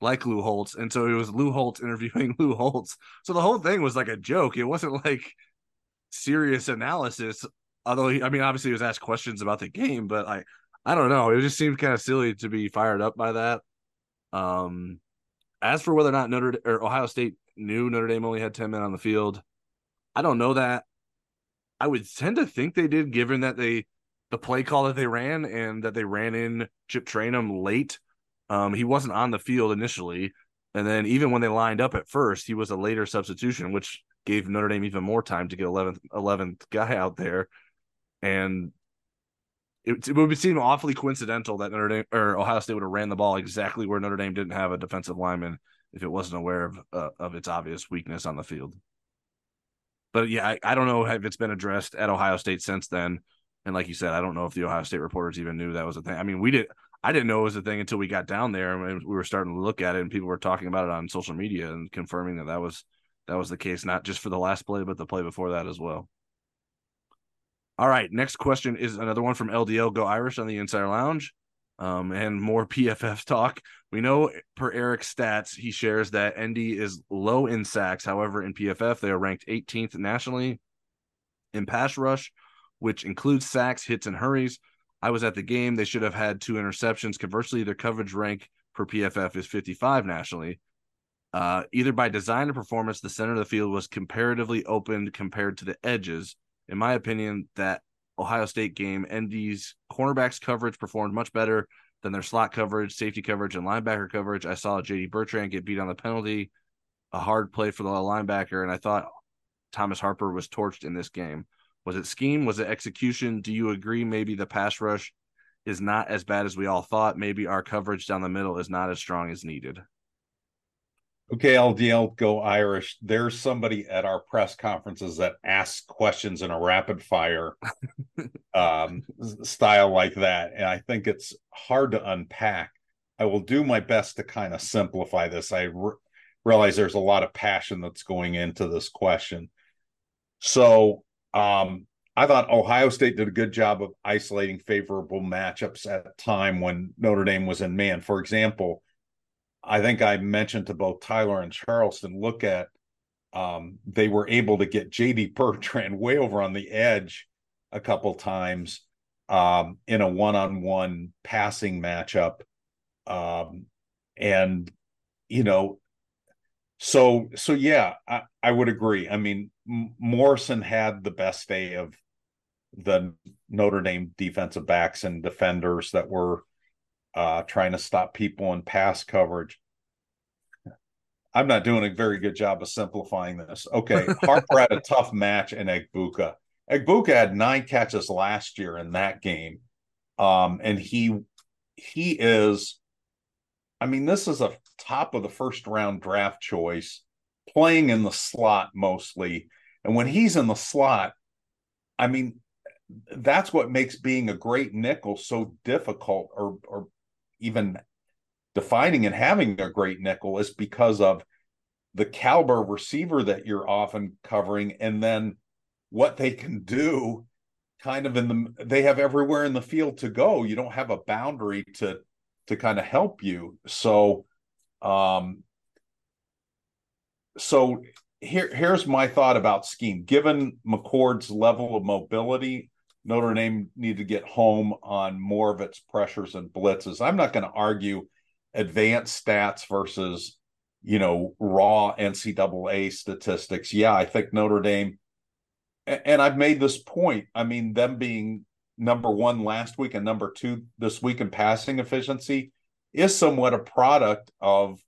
like Lou Holtz, and so it was Lou Holtz interviewing Lou Holtz. So the whole thing was like a joke. It wasn't like serious analysis. Although he, I mean, obviously he was asked questions about the game, but I, I don't know. It just seemed kind of silly to be fired up by that. Um, as for whether or not Notre or Ohio State knew Notre Dame only had ten men on the field, I don't know that. I would tend to think they did, given that they the play call that they ran and that they ran in Chip Trayanum late. Um, he wasn't on the field initially, and then even when they lined up at first, he was a later substitution, which gave Notre Dame even more time to get 11th 11th guy out there. And it, it would seem awfully coincidental that Notre Dame or Ohio State would have ran the ball exactly where Notre Dame didn't have a defensive lineman if it wasn't aware of uh, of its obvious weakness on the field. But yeah, I, I don't know if it's been addressed at Ohio State since then. And like you said, I don't know if the Ohio State reporters even knew that was a thing. I mean, we did. I didn't know it was a thing until we got down there and we were starting to look at it, and people were talking about it on social media and confirming that that was that was the case, not just for the last play, but the play before that as well. All right, next question is another one from LDL Go Irish on the Insider Lounge. Um, and more PFF talk. We know per Eric's stats, he shares that ND is low in sacks. However, in PFF, they are ranked 18th nationally in pass rush, which includes sacks, hits, and hurries. I was at the game. They should have had two interceptions. Conversely, their coverage rank per PFF is 55 nationally. Uh, either by design or performance, the center of the field was comparatively open compared to the edges, in my opinion, that Ohio State game, ND's cornerbacks coverage performed much better than their slot coverage, safety coverage, and linebacker coverage. I saw JD Bertrand get beat on the penalty, a hard play for the linebacker, and I thought Thomas Harper was torched in this game. Was it scheme? Was it execution? Do you agree maybe the pass rush is not as bad as we all thought? Maybe our coverage down the middle is not as strong as needed. Okay, LDL go Irish. There's somebody at our press conferences that asks questions in a rapid fire um, style like that. And I think it's hard to unpack. I will do my best to kind of simplify this. I re- realize there's a lot of passion that's going into this question. So um, I thought Ohio State did a good job of isolating favorable matchups at a time when Notre Dame was in man. For example, I think I mentioned to both Tyler and Charleston, look at um, they were able to get JD Bertrand way over on the edge a couple times um, in a one-on-one passing matchup. Um, and you know, so so yeah, I, I would agree. I mean, Morrison had the best day of the Notre Dame defensive backs and defenders that were uh, trying to stop people in pass coverage. I'm not doing a very good job of simplifying this. Okay, Harper had a tough match in Egbuka. Egbuka had nine catches last year in that game, um, and he he is. I mean, this is a top of the first round draft choice, playing in the slot mostly, and when he's in the slot, I mean, that's what makes being a great nickel so difficult, or or even defining and having a great nickel is because of the caliber receiver that you're often covering and then what they can do kind of in the they have everywhere in the field to go. You don't have a boundary to to kind of help you. So um so here here's my thought about scheme given mccord's level of mobility notre dame need to get home on more of its pressures and blitzes. I'm not going to argue advanced stats versus you know raw ncaa statistics. Yeah i think notre dame and i've made this point i mean them being number one last week and number two this week in passing efficiency is somewhat a product of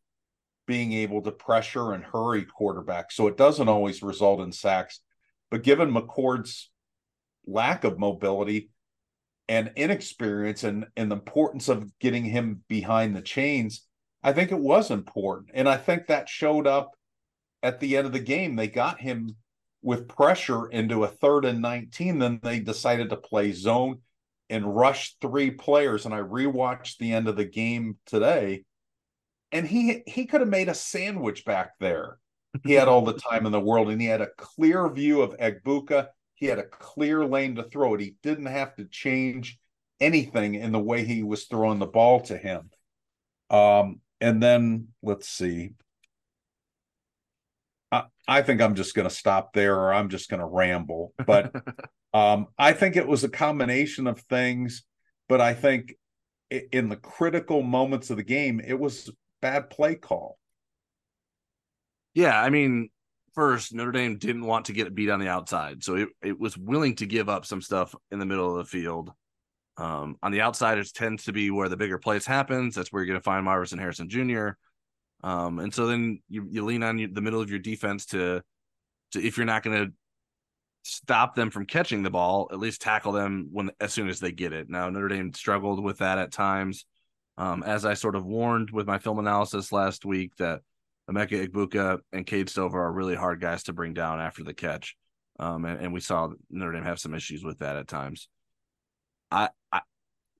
being able to pressure and hurry quarterbacks so it doesn't always result in sacks but given mccord's lack of mobility and inexperience and, and the importance of getting him behind the chains, I think it was important. And I think that showed up at the end of the game. They got him with pressure into a third and 19. Then they decided to play zone and rush three players. And I rewatched the end of the game today. And he he could have made a sandwich back there. He had all the time in the world, and he had a clear view of Egbuka he had a clear lane to throw it. He didn't have to change anything in the way he was throwing the ball to him. Um, and then let's see. I, I think I'm just going to stop there or I'm just going to ramble. But um, I think it was a combination of things. But I think in the critical moments of the game, it was bad play call. Yeah, I mean, first, Notre Dame didn't want to get beat on the outside, so it, it was willing to give up some stuff in the middle of the field. Um, on the outside, it tends to be where the bigger plays happens. That's where you're going to find Marvin Harrison Jr. Um, and so then you, you lean on the middle of your defense to, to if you're not going to stop them from catching the ball, at least tackle them when as soon as they get it. Now Notre Dame struggled with that at times. Um, as I sort of warned with my film analysis last week, that Emeka Egbuka and Cade Stover are really hard guys to bring down after the catch. Um, and, and, we saw Notre Dame have some issues with that at times. I, I,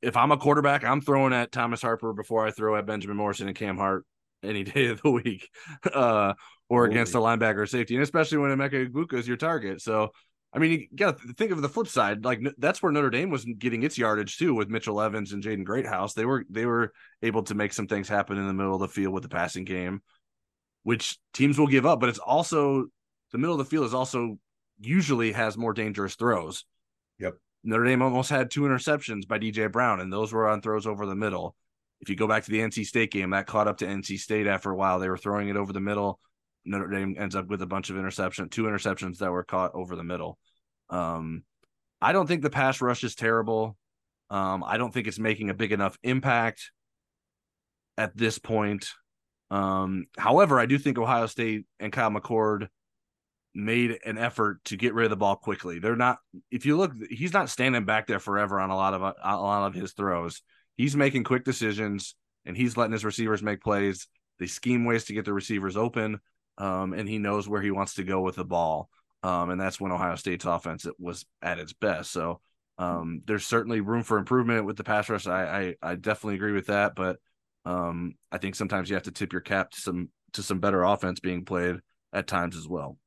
if I'm a quarterback, I'm throwing at Thomas Harper before I throw at Benjamin Morrison and Cam Hart any day of the week, uh, or against a linebacker safety, and especially when Emeka Egbuka is your target. So I mean, you got to think of the flip side. Like that's where Notre Dame was getting its yardage too, with Mitchell Evans and Jaden Greathouse. They were they were able to make some things happen in the middle of the field with the passing game, which teams will give up. But it's also the middle of the field is also usually has more dangerous throws. Yep. Notre Dame almost had two interceptions by DJ Brown, and those were on throws over the middle. If you go back to the NC State game, that caught up to NC State after a while. They were throwing it over the middle Notre Dame ends up with a bunch of interceptions, two interceptions that were caught over the middle. Um, I don't think the pass rush is terrible. Um, I don't think it's making a big enough impact at this point. Um, however, I do think Ohio State and Kyle McCord made an effort to get rid of the ball quickly. They're not. If you look, he's not standing back there forever on a lot of a lot of his throws. He's making quick decisions and he's letting his receivers make plays. They scheme ways to get the receivers open um, and he knows where he wants to go with the ball. Um, and that's when Ohio State's offense was at its best. So um, there's certainly room for improvement with the pass rush. I I, I definitely agree with that, but um, I think sometimes you have to tip your cap to some to some better offense being played at times as well.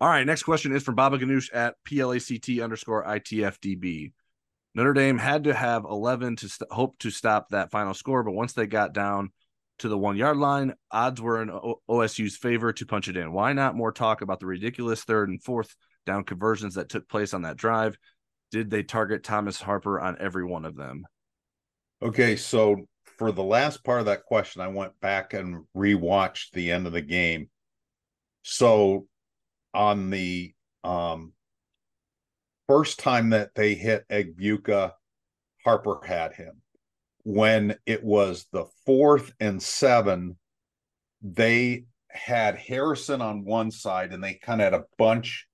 All right, next question is from Baba Ganoush at PLACT underscore ITFDB. Notre Dame had to have 11 to st- hope to stop that final score, but once they got down to the one yard line. Odds were in OSU's favor to punch it in. Why not more talk about the ridiculous third and fourth down conversions that took place on that drive? Did they target Thomas Harper on every one of them? Okay, so for the last part of that question, I went back and rewatched the end of the game. So on the um, first time that they hit Egbuka, Harper had him when it was the fourth and seven, they had Harrison on one side and they kind of had a bunch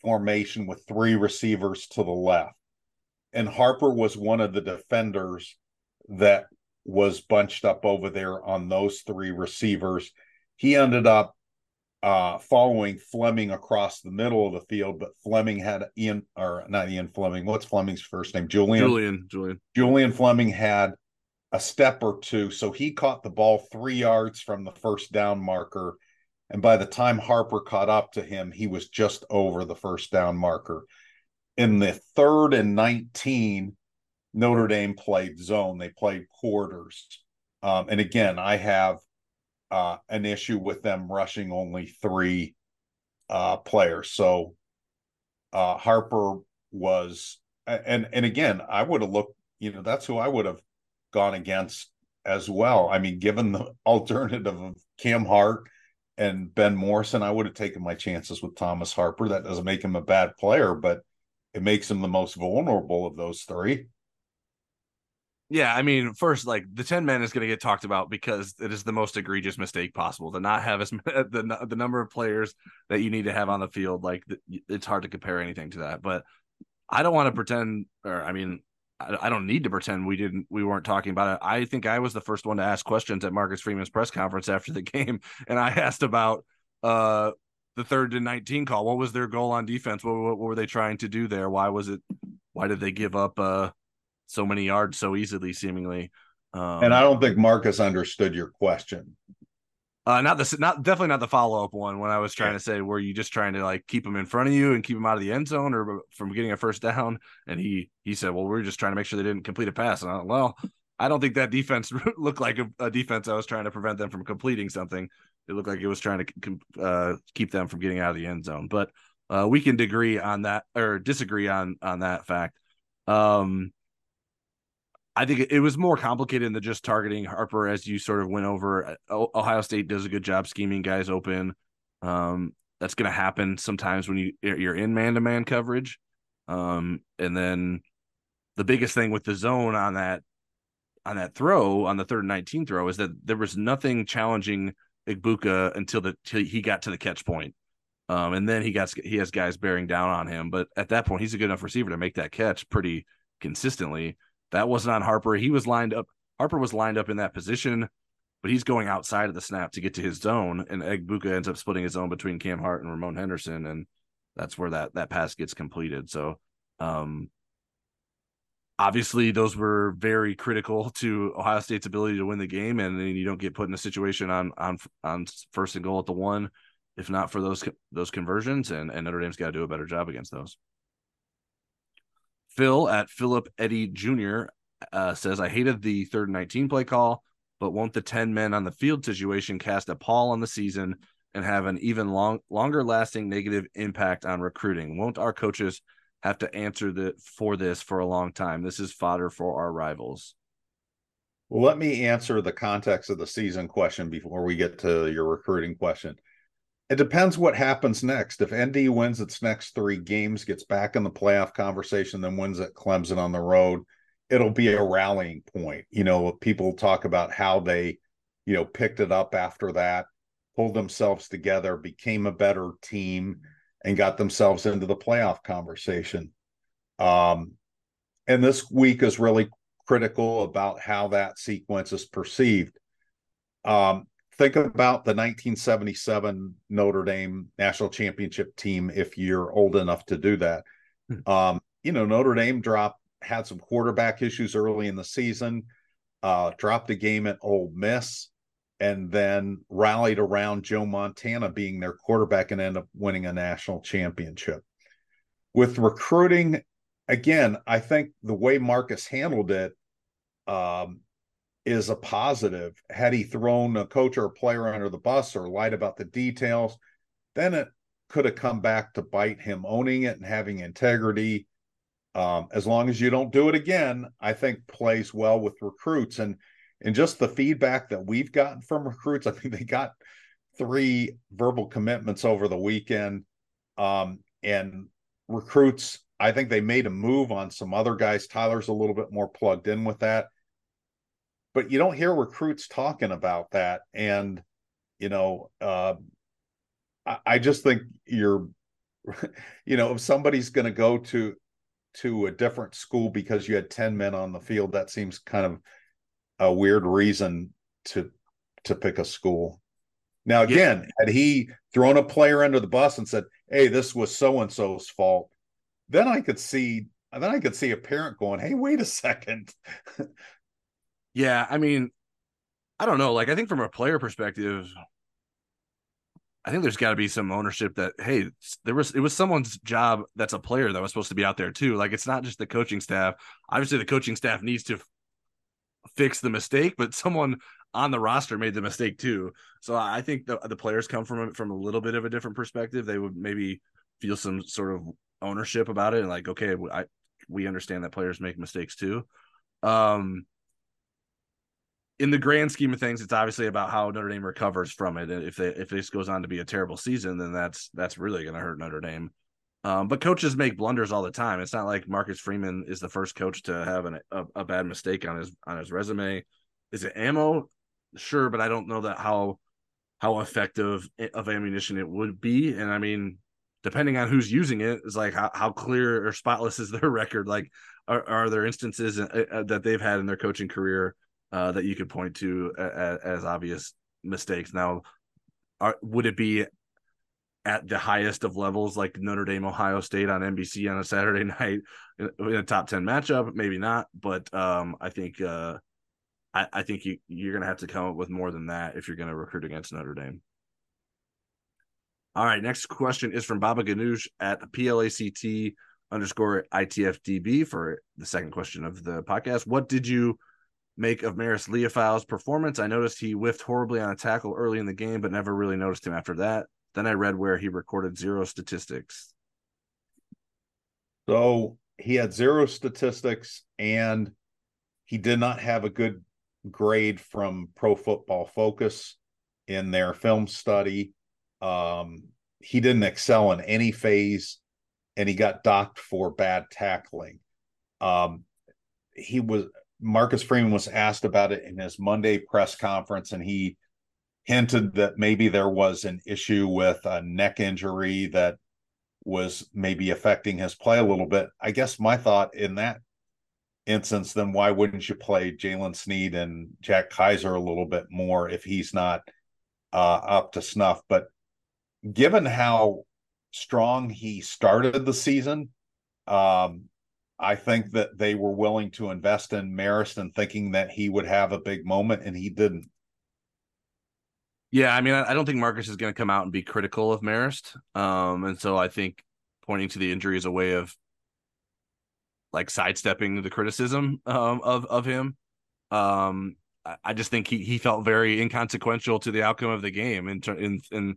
formation with three receivers to the left. And Harper was one of the defenders that was bunched up over there on those three receivers. He ended up uh, following Fleming across the middle of the field, but Fleming had Ian or not Ian Fleming. What's Fleming's first name? Julian. Julian. Julian. Julian Fleming had a step or two. So he caught the ball three yards from the first down marker. And by the time Harper caught up to him, he was just over the first down marker. In the third and 19, Notre Dame played zone, they played quarters. Um, and again, I have uh, an issue with them rushing only three uh, players. So uh, Harper was, and and again, I would have looked. You know, that's who I would have gone against as well. I mean, given the alternative of Cam Hart and Ben Morrison, I would have taken my chances with Thomas Harper. That doesn't make him a bad player, but it makes him the most vulnerable of those three. Yeah, I mean, first, like the ten men is going to get talked about because it is the most egregious mistake possible to not have as the the number of players that you need to have on the field. Like it's hard to compare anything to that, but I don't want to pretend, or I mean, I don't need to pretend we didn't we weren't talking about it. I think I was the first one to ask questions at Marcus Freeman's press conference after the game, and I asked about uh the third to 19 call. What was their goal on defense? What, what, what were they trying to do there? Why was it? Why did they give up uh so many yards so easily, seemingly? Um, and I don't think Marcus understood your question. Uh, not the not definitely not the follow up one when I was trying yeah. to say were you just trying to like keep him in front of you and keep him out of the end zone or from getting a first down? And he he said, well, we are just trying to make sure they didn't complete a pass. And I well, I don't think that defense looked like a, a, defense I was trying to prevent them from completing something. It looked like it was trying to uh, keep them from getting out of the end zone. But uh, we can agree on that or disagree on on that fact. Um, I think it was more complicated than just targeting Harper, as you sort of went over. Ohio State does a good job scheming guys open. Um, that's going to happen sometimes when you you're in man to man coverage. Um, and then the biggest thing with the zone on that on that throw on the third and 19 throw is that there was nothing challenging Egbuka until the till he got to the catch point. Um, and then he got he has guys bearing down on him, but at that point, he's a good enough receiver to make that catch pretty consistently. That wasn't on Harper. He was lined up. Harper was lined up in that position, but he's going outside of the snap to get to his zone, and Egbuka ends up splitting his zone between Cam Hart and Ramon Henderson, and that's where that that pass gets completed. So, um, obviously, those were very critical to Ohio State's ability to win the game, and then you don't get put in a situation on on on first and goal at the one if not for those those conversions, and, and Notre Dame's got to do a better job against those. Phil at Philip Eddie Jr. Uh, says, I hated the third and 19 play call, but won't the 10 men on the field situation cast a pall on the season and have an even long, longer lasting negative impact on recruiting? Won't our coaches have to answer the, for this for a long time? This is fodder for our rivals. Well, let me answer the context of the season question before we get to your recruiting question. It depends what happens next. If ND wins its next three games, gets back in the playoff conversation, then wins at Clemson on the road, it'll be a rallying point. You know, people talk about how they, you know, picked it up after that, pulled themselves together, became a better team, and got themselves into the playoff conversation. Um, and this week is really critical about how that sequence is perceived. Um, think about the 1977 Notre Dame national championship team if you're old enough to do that. Hmm. Um, you know, Notre Dame dropped had some quarterback issues early in the season, uh, dropped a game at Ole Miss, and then rallied around Joe Montana being their quarterback and end up winning a national championship. With recruiting, again, I think the way Marcus handled it, um, is a positive. Had he thrown a coach or a player under the bus or lied about the details, then it could have come back to bite him. Owning it and having integrity, um, as long as you don't do it again, I think plays well with recruits. And and just the feedback that we've gotten from recruits, I think they got three verbal commitments over the weekend. Um, and recruits, I think they made a move on some other guys. Tyler's a little bit more plugged in with that but you don't hear recruits talking about that. And, you know, uh, I, I just think you're, you know, if somebody's going to go to, to a different school because you had 10 men on the field, that seems kind of a weird reason to, to pick a school. Now, again, yeah. had he thrown a player under the bus and said, Hey, this was so and so's fault, then I could see then I could see a parent going, Hey, wait a second. Yeah, I mean, I don't know. Like, I think from a player perspective, I think there's got to be some ownership that hey, there was it was someone's job that's a player that was supposed to be out there too. Like, it's not just the coaching staff. Obviously, the coaching staff needs to fix the mistake, but someone on the roster made the mistake too. So I think the the players come from from a little bit of a different perspective. They would maybe feel some sort of ownership about it and like, okay, I we understand that players make mistakes too. Um, in the grand scheme of things, it's obviously about how Notre Dame recovers from it. If they if this goes on to be a terrible season, then that's that's really going to hurt Notre Dame. Um, but coaches make blunders all the time. It's not like Marcus Freeman is the first coach to have an, a, a bad mistake on his on his resume. Is it ammo? Sure, but I don't know that how how effective of ammunition it would be. And I mean, depending on who's using it, is like how, how clear or spotless is their record? Like, are, are there instances uh, uh, that they've had in their coaching career uh, that you could point to as, as obvious mistakes. Now, are, would it be at the highest of levels like Notre Dame, Ohio State on NBC on a Saturday night in, a top 10 matchup? Maybe not, but um, I think uh, I, I think you, you're going to have to come up with more than that if you're going to recruit against Notre Dame. All right, next question is from Baba Ganoush at PLACT underscore ITFDB for the second question of the podcast. What did you make of Marist Liufau's performance. I noticed he whiffed horribly on a tackle early in the game, but never really noticed him after that. Then I read where he recorded zero statistics. So he had zero statistics and he did not have a good grade from Pro Football Focus in their film study. Um, he didn't excel in any phase and he got docked for bad tackling. Um, he was Marcus Freeman was asked about it in his Monday press conference, and he hinted that maybe there was an issue with a neck injury that was maybe affecting his play a little bit. I guess my thought in that instance, then why wouldn't you play Jaylen Sneed and Jack Kaiser a little bit more if he's not uh, up to snuff? But given how strong he started the season, um, I think that they were willing to invest in Marist and thinking that he would have a big moment, and he didn't. Yeah, I mean, I don't think Marcus is going to come out and be critical of Marist, um, and so I think pointing to the injury is a way of like sidestepping the criticism um, of of him. Um, I just think he he felt very inconsequential to the outcome of the game, and in, in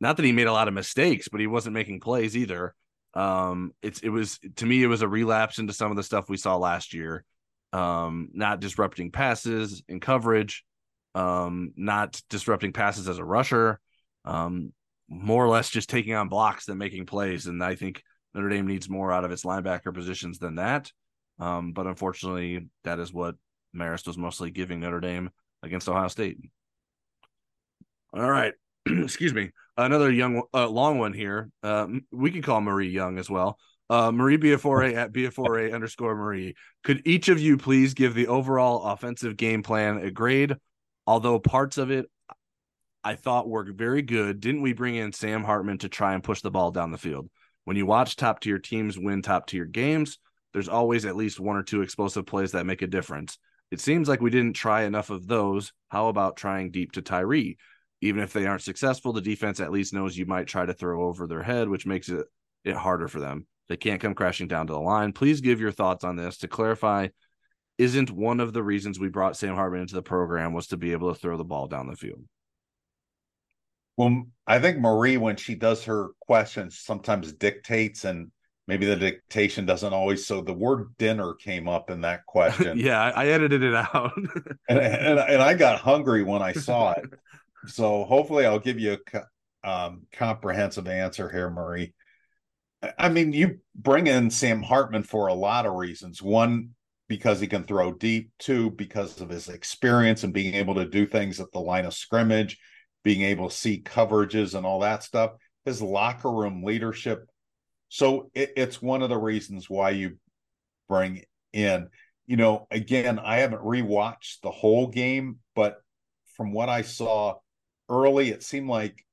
not that he made a lot of mistakes, but he wasn't making plays either. Um, it's it was to me it was a relapse into some of the stuff we saw last year. Um, not disrupting passes in coverage, um, not disrupting passes as a rusher, um, more or less just taking on blocks than making plays. And I think Notre Dame needs more out of its linebacker positions than that. Um, but unfortunately, that is what Marist was mostly giving Notre Dame against Ohio State. All right. Excuse me. Another young, uh, long one here. Uh, we can call Marie Young as well. Uh, Marie Biafore at Biafore underscore Marie. Could each of you please give the overall offensive game plan a grade? Although parts of it I thought were very good. Didn't we bring in Sam Hartman to try and push the ball down the field? When you watch top tier teams win top tier games, there's always at least one or two explosive plays that make a difference. It seems like we didn't try enough of those. How about trying deep to Tyree? Even if they aren't successful, the defense at least knows you might try to throw over their head, which makes it, it harder for them. They can't come crashing down to the line. Please give your thoughts on this. To clarify, isn't one of the reasons we brought Sam Hartman into the program was to be able to throw the ball down the field? Well, I think Marie, when she does her questions, sometimes dictates, and maybe the dictation doesn't always. So the word dinner came up in that question. yeah, I edited it out, and, and and I got hungry when I saw it. So hopefully, I'll give you a um, comprehensive answer here, Murray. I mean, you bring in Sam Hartman for a lot of reasons. One, because he can throw deep. Two, because of his experience and being able to do things at the line of scrimmage being able to see coverages and all that stuff, his locker room leadership. So it, it's one of the reasons why you bring in, you know, again, I haven't rewatched the whole game, but from what I saw early, it seemed like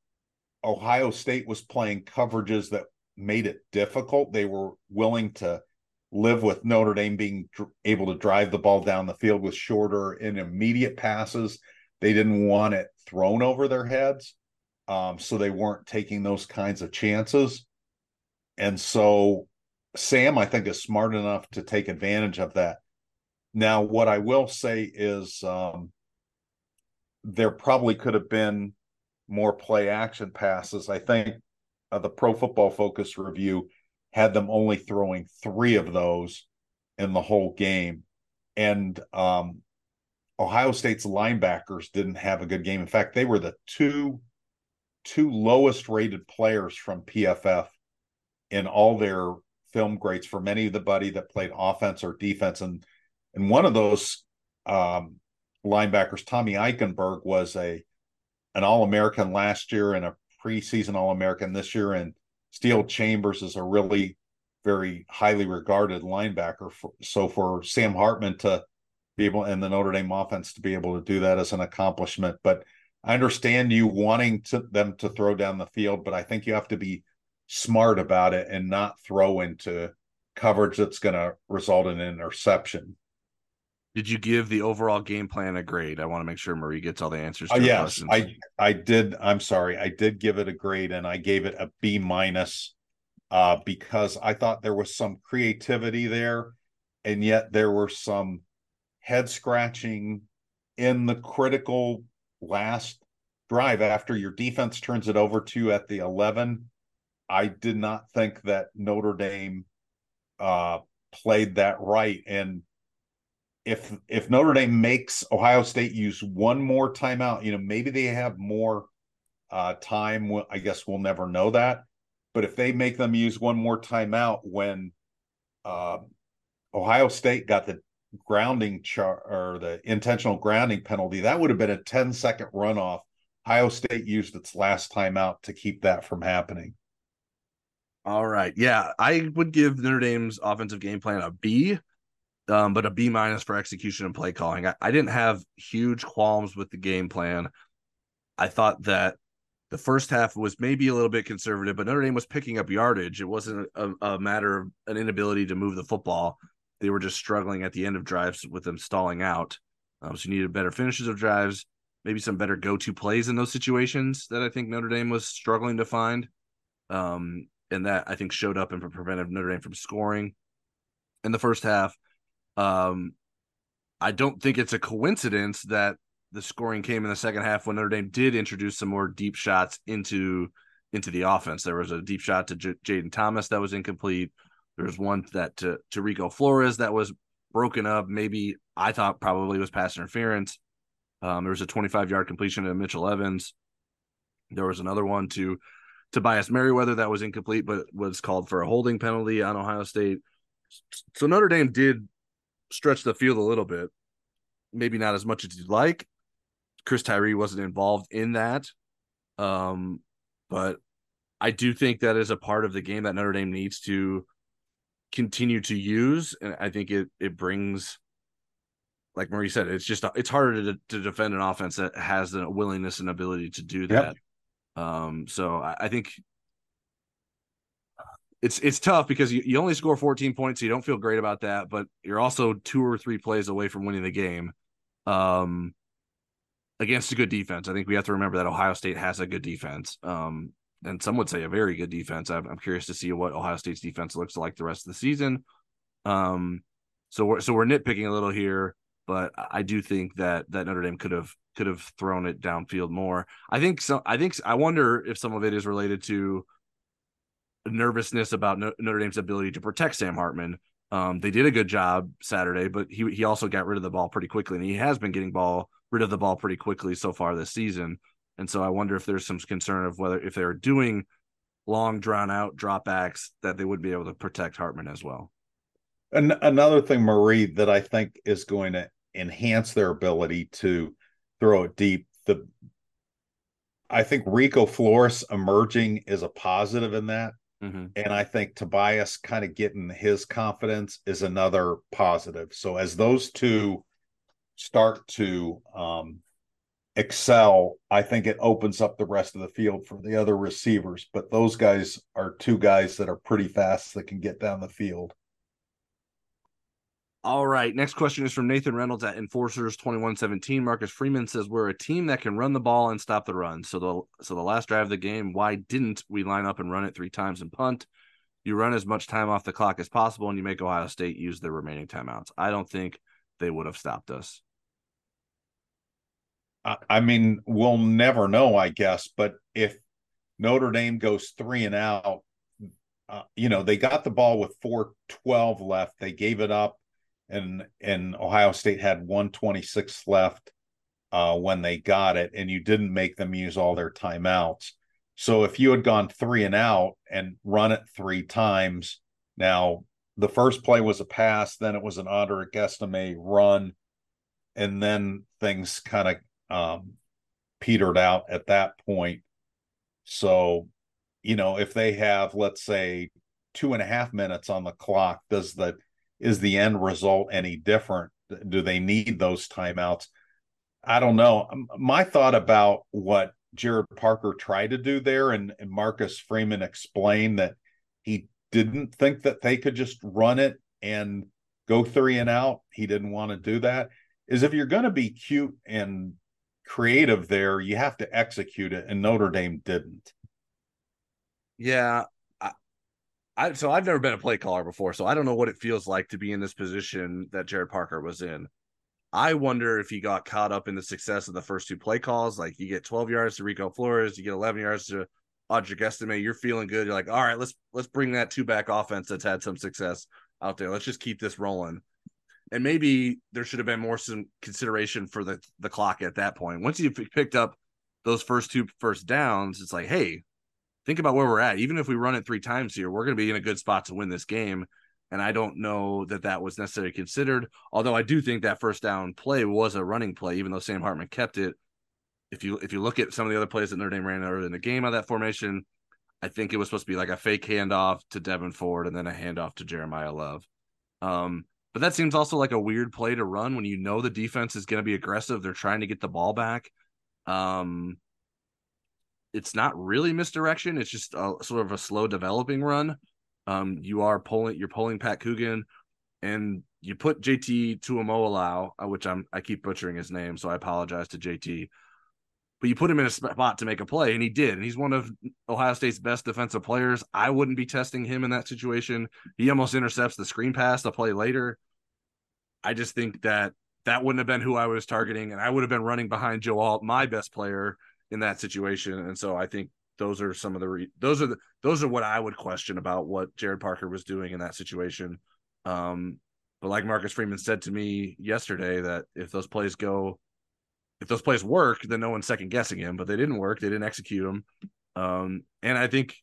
Ohio State was playing coverages that made it difficult. They were willing to live with Notre Dame being dr- able to drive the ball down the field with shorter and immediate passes. They didn't want it thrown over their heads. Um, so they weren't taking those kinds of chances. And so Sam, I think, is smart enough to take advantage of that. Now, what I will say is um, there probably could have been more play action passes. I think uh, the Pro Football Focus review had them only throwing three of those in the whole game. And um, Ohio State's linebackers didn't have a good game. In fact, they were the two two lowest rated players from PFF in all their film grades from buddy that played offense or defense. And and one of those um, linebackers, Tommy Eichenberg, was a an All American last year and a preseason All American this year. And Steele Chambers is a really very highly regarded linebacker. For, so for Sam Hartman to be able and the Notre Dame offense to be able to do that as an accomplishment. But I understand you wanting to, them to throw down the field, but I think you have to be smart about it and not throw into coverage that's going to result in an interception. Did you give the overall game plan a grade? I want to make sure Marie gets all the answers. Uh, yes, questions. I I did. I'm sorry, I did give it a grade, and I gave it a B minus uh, because I thought there was some creativity there, and yet there were some head scratching in the critical last drive after your defense turns it over to you at the 11 i did not think that notre dame uh, played that right and if if notre dame makes ohio state use one more timeout you know maybe they have more uh, time i guess we'll never know that but if they make them use one more timeout when uh, ohio state got the grounding char or the intentional grounding penalty, that would have been a 10 second runoff Ohio State used its last timeout to keep that from happening. All right. Yeah, I would give Notre Dame's offensive game plan a B, um, but a B minus for execution and play calling. I, I didn't have huge qualms with the game plan. I thought that the first half was maybe a little bit conservative, but Notre Dame was picking up yardage. It wasn't a, a matter of an inability to move the football. They were just struggling at the end of drives with them stalling out. Um, so you needed better finishes of drives, maybe some better go-to plays in those situations that I think Notre Dame was struggling to find. Um, and that I think showed up and prevented Notre Dame from scoring in the first half. Um, I don't think it's a coincidence that the scoring came in the second half when Notre Dame did introduce some more deep shots into into the offense. There was a deep shot to J- Jayden Thomas that was incomplete. There was one that to to Rico Flores that was broken up. Maybe I thought probably was pass interference. Um, there was a 25 yard completion to Mitchell Evans. There was another one to Tobias Merriweather that was incomplete, but was called for a holding penalty on Ohio State. So Notre Dame did stretch the field a little bit, maybe not as much as you'd like. Chris Tyree wasn't involved in that, um, but I do think that is a part of the game that Notre Dame needs to continue to use, and I think it it brings like Marie said, it's just it's harder to, to defend an offense that has the willingness and ability to do that. Yep. Um, so I, I, think it's it's tough because you, you only score 14 points, so you don't feel great about that, but you're also two or three plays away from winning the game. Um, against a good defense. I think we have to remember that Ohio State has a good defense. Um, and some would say a very good defense. I'm, I'm, curious to see what Ohio State's defense looks like the rest of the season. Um, so we're so we're nitpicking a little here, but I do think that that Notre Dame could have could have thrown it downfield more. I think so. I think I wonder if some of it is related to nervousness about Notre Dame's ability to protect Sam Hartman. Um, they did a good job Saturday, but he he also got rid of the ball pretty quickly, and he has been getting ball rid of the ball pretty quickly so far this season. And so I wonder if there's some concern of whether if they're doing long drawn out dropbacks that they would be able to protect Hartman as well. And another thing, Marie, that I think is going to enhance their ability to throw it deep. The I think Rico Flores emerging is a positive in that. Mm-hmm. And I think Tobias kind of getting his confidence is another positive. So as those two start to um, excel, I think it opens up the rest of the field for the other receivers. But those guys are two guys that are pretty fast that can get down the field. All right. Next question is from Nathan Reynolds at Enforcers 2117. Marcus Freeman says we're a team that can run the ball and stop the run. So the so the last drive of the game, why didn't we line up and run it three times and punt? You run as much time off the clock as possible and you make Ohio State use their remaining timeouts. I don't think they would have stopped us. I mean, we'll never know, I guess. But if Notre Dame goes three and out, uh, you know, they got the ball with 412 left. They gave it up and and Ohio State had 126 left uh, when they got it, and you didn't make them use all their timeouts. So if you had gone three and out and run it three times, now the first play was a pass, then it was an Audric run, and then things kind of um, petered out at that point. So, you know, if they have, let's say, two and a half minutes on the clock, does the is the end result any different? Do they need those timeouts? I don't know. Um, my thought about what Gerad Parker tried to do there, and, and Marcus Freeman explained that he didn't think that they could just run it and go three and out. He didn't want to do that. Is if you're going to be cute and creative there, you have to execute it, and Notre Dame didn't. Yeah, I so I've never been a play caller before, so I don't know what it feels like to be in this position that Gerad Parker was in. I wonder if he got caught up in the success of the first two play calls. Like you get 12 yards to Rico Flores, you get 11 yards to Audric Estime. You're feeling good. You're like, all right, let's let's bring that two back offense that's had some success out there. Let's just keep this rolling. And maybe there should have been more some consideration for the the clock at that point. Once you picked up those first two first downs, it's like, hey, think about where we're at. Even if we run it three times here, we're going to be in a good spot to win this game. And I don't know that that was necessarily considered. Although I do think that first down play was a running play, even though Sam Hartman kept it. if you if you look at some of the other plays that Notre Dame ran earlier in the game on that formation, I think it was supposed to be like a fake handoff to Devyn Ford and then a handoff to Jeremiyah Love. Um, but that seems also like a weird play to run when you know the defense is going to be aggressive. They're trying to get the ball back. Um, it's not really misdirection. It's just a sort of a slow developing run. Um, you are pulling, you're pulling Pat Coogan, and you put JT Tuimoloau, uh, which I'm I keep butchering his name, so I apologize to JT. But you put him in a spot to make a play, and he did. And he's one of Ohio State's best defensive players. I wouldn't be testing him in that situation. He almost intercepts the screen pass to play later. I just think that that wouldn't have been who I was targeting, and I would have been running behind Joe Alt, my best player in that situation. And so I think those are some of the re- those are the those are what I would question about what Gerad Parker was doing in that situation. Um, but like Marcus Freeman said to me yesterday, that if those plays go, if those plays work, then no one's second guessing him. But they didn't work; they didn't execute them. Um, and I think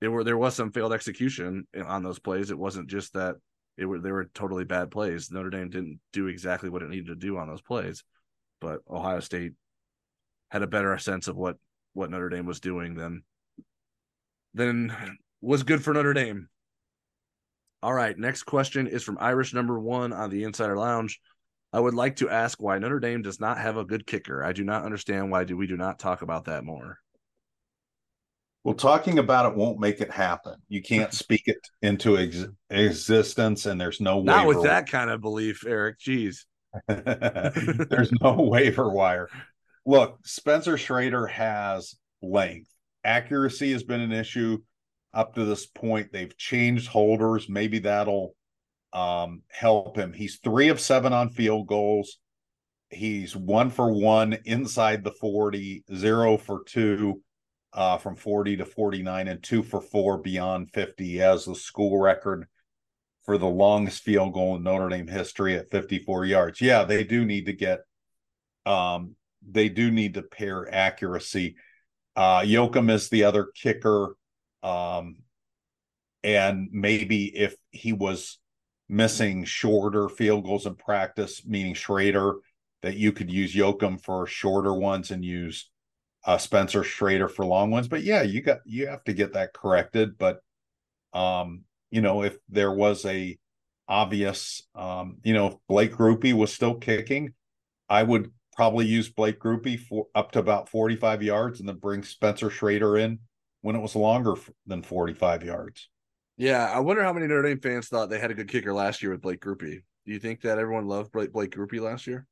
there were there was some failed execution on those plays. It wasn't just that it were they were totally bad plays. Notre Dame didn't do exactly what it needed to do on those plays, but Ohio State had a better sense of what what Notre Dame was doing than than was good for Notre Dame. All right, next question is from Irish number one on the Insider Lounge. I would like to ask why Notre Dame does not have a good kicker. I do not understand why do we do not talk about that more. Well, talking about it won't make it happen. You can't speak it into ex- existence, and there's no way. not with that kind of belief, Eric. Jeez, there's no waiver wire look, Spencer Schrader has length. Accuracy has been an issue up to this point. They've changed holders. Maybe that'll um, help him. He's three of seven on field goals. He's one for one inside the 40, zero for two uh, from 40 to 49, and two for four beyond 50. He has the school record for the longest field goal in Notre Dame history at 54 yards. Yeah, they do need to get um, they do need to pair accuracy. Uh, Yoakam is the other kicker. Um, and maybe if he was missing shorter field goals in practice, meaning Schrader, that you could use Yoakam for shorter ones and use uh, Spencer Schrader for long ones. But yeah, you got you have to get that corrected. But um, you know, if there was a obvious, um, you know, if Blake Grupe was still kicking, I would probably use Blake Grupe for up to about 45 yards and then bring Spencer Schrader in when it was longer than 45 yards. Yeah, I wonder how many Notre Dame fans thought they had a good kicker last year with Blake Grupe. Do you think that everyone loved Blake, Blake Grupe last year?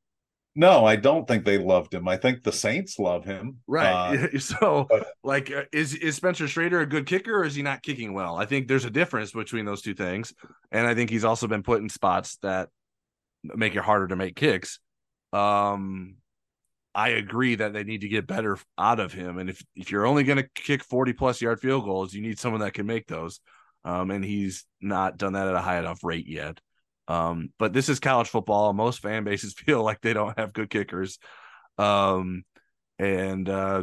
No, I don't think they loved him. I think the Saints love him. Right. Uh, so, but, like, uh, is is Spencer Schrader a good kicker, or is he not kicking well? I think there's a difference between those two things, and I think he's also been put in spots that make it harder to make kicks. Um, I agree that they need to get better out of him. And if if you're only going to kick 40 plus yard field goals, you need someone that can make those. Um, and he's not done that at a high enough rate yet. Um, but this is college football. Most fan bases feel like they don't have good kickers. Um, and uh,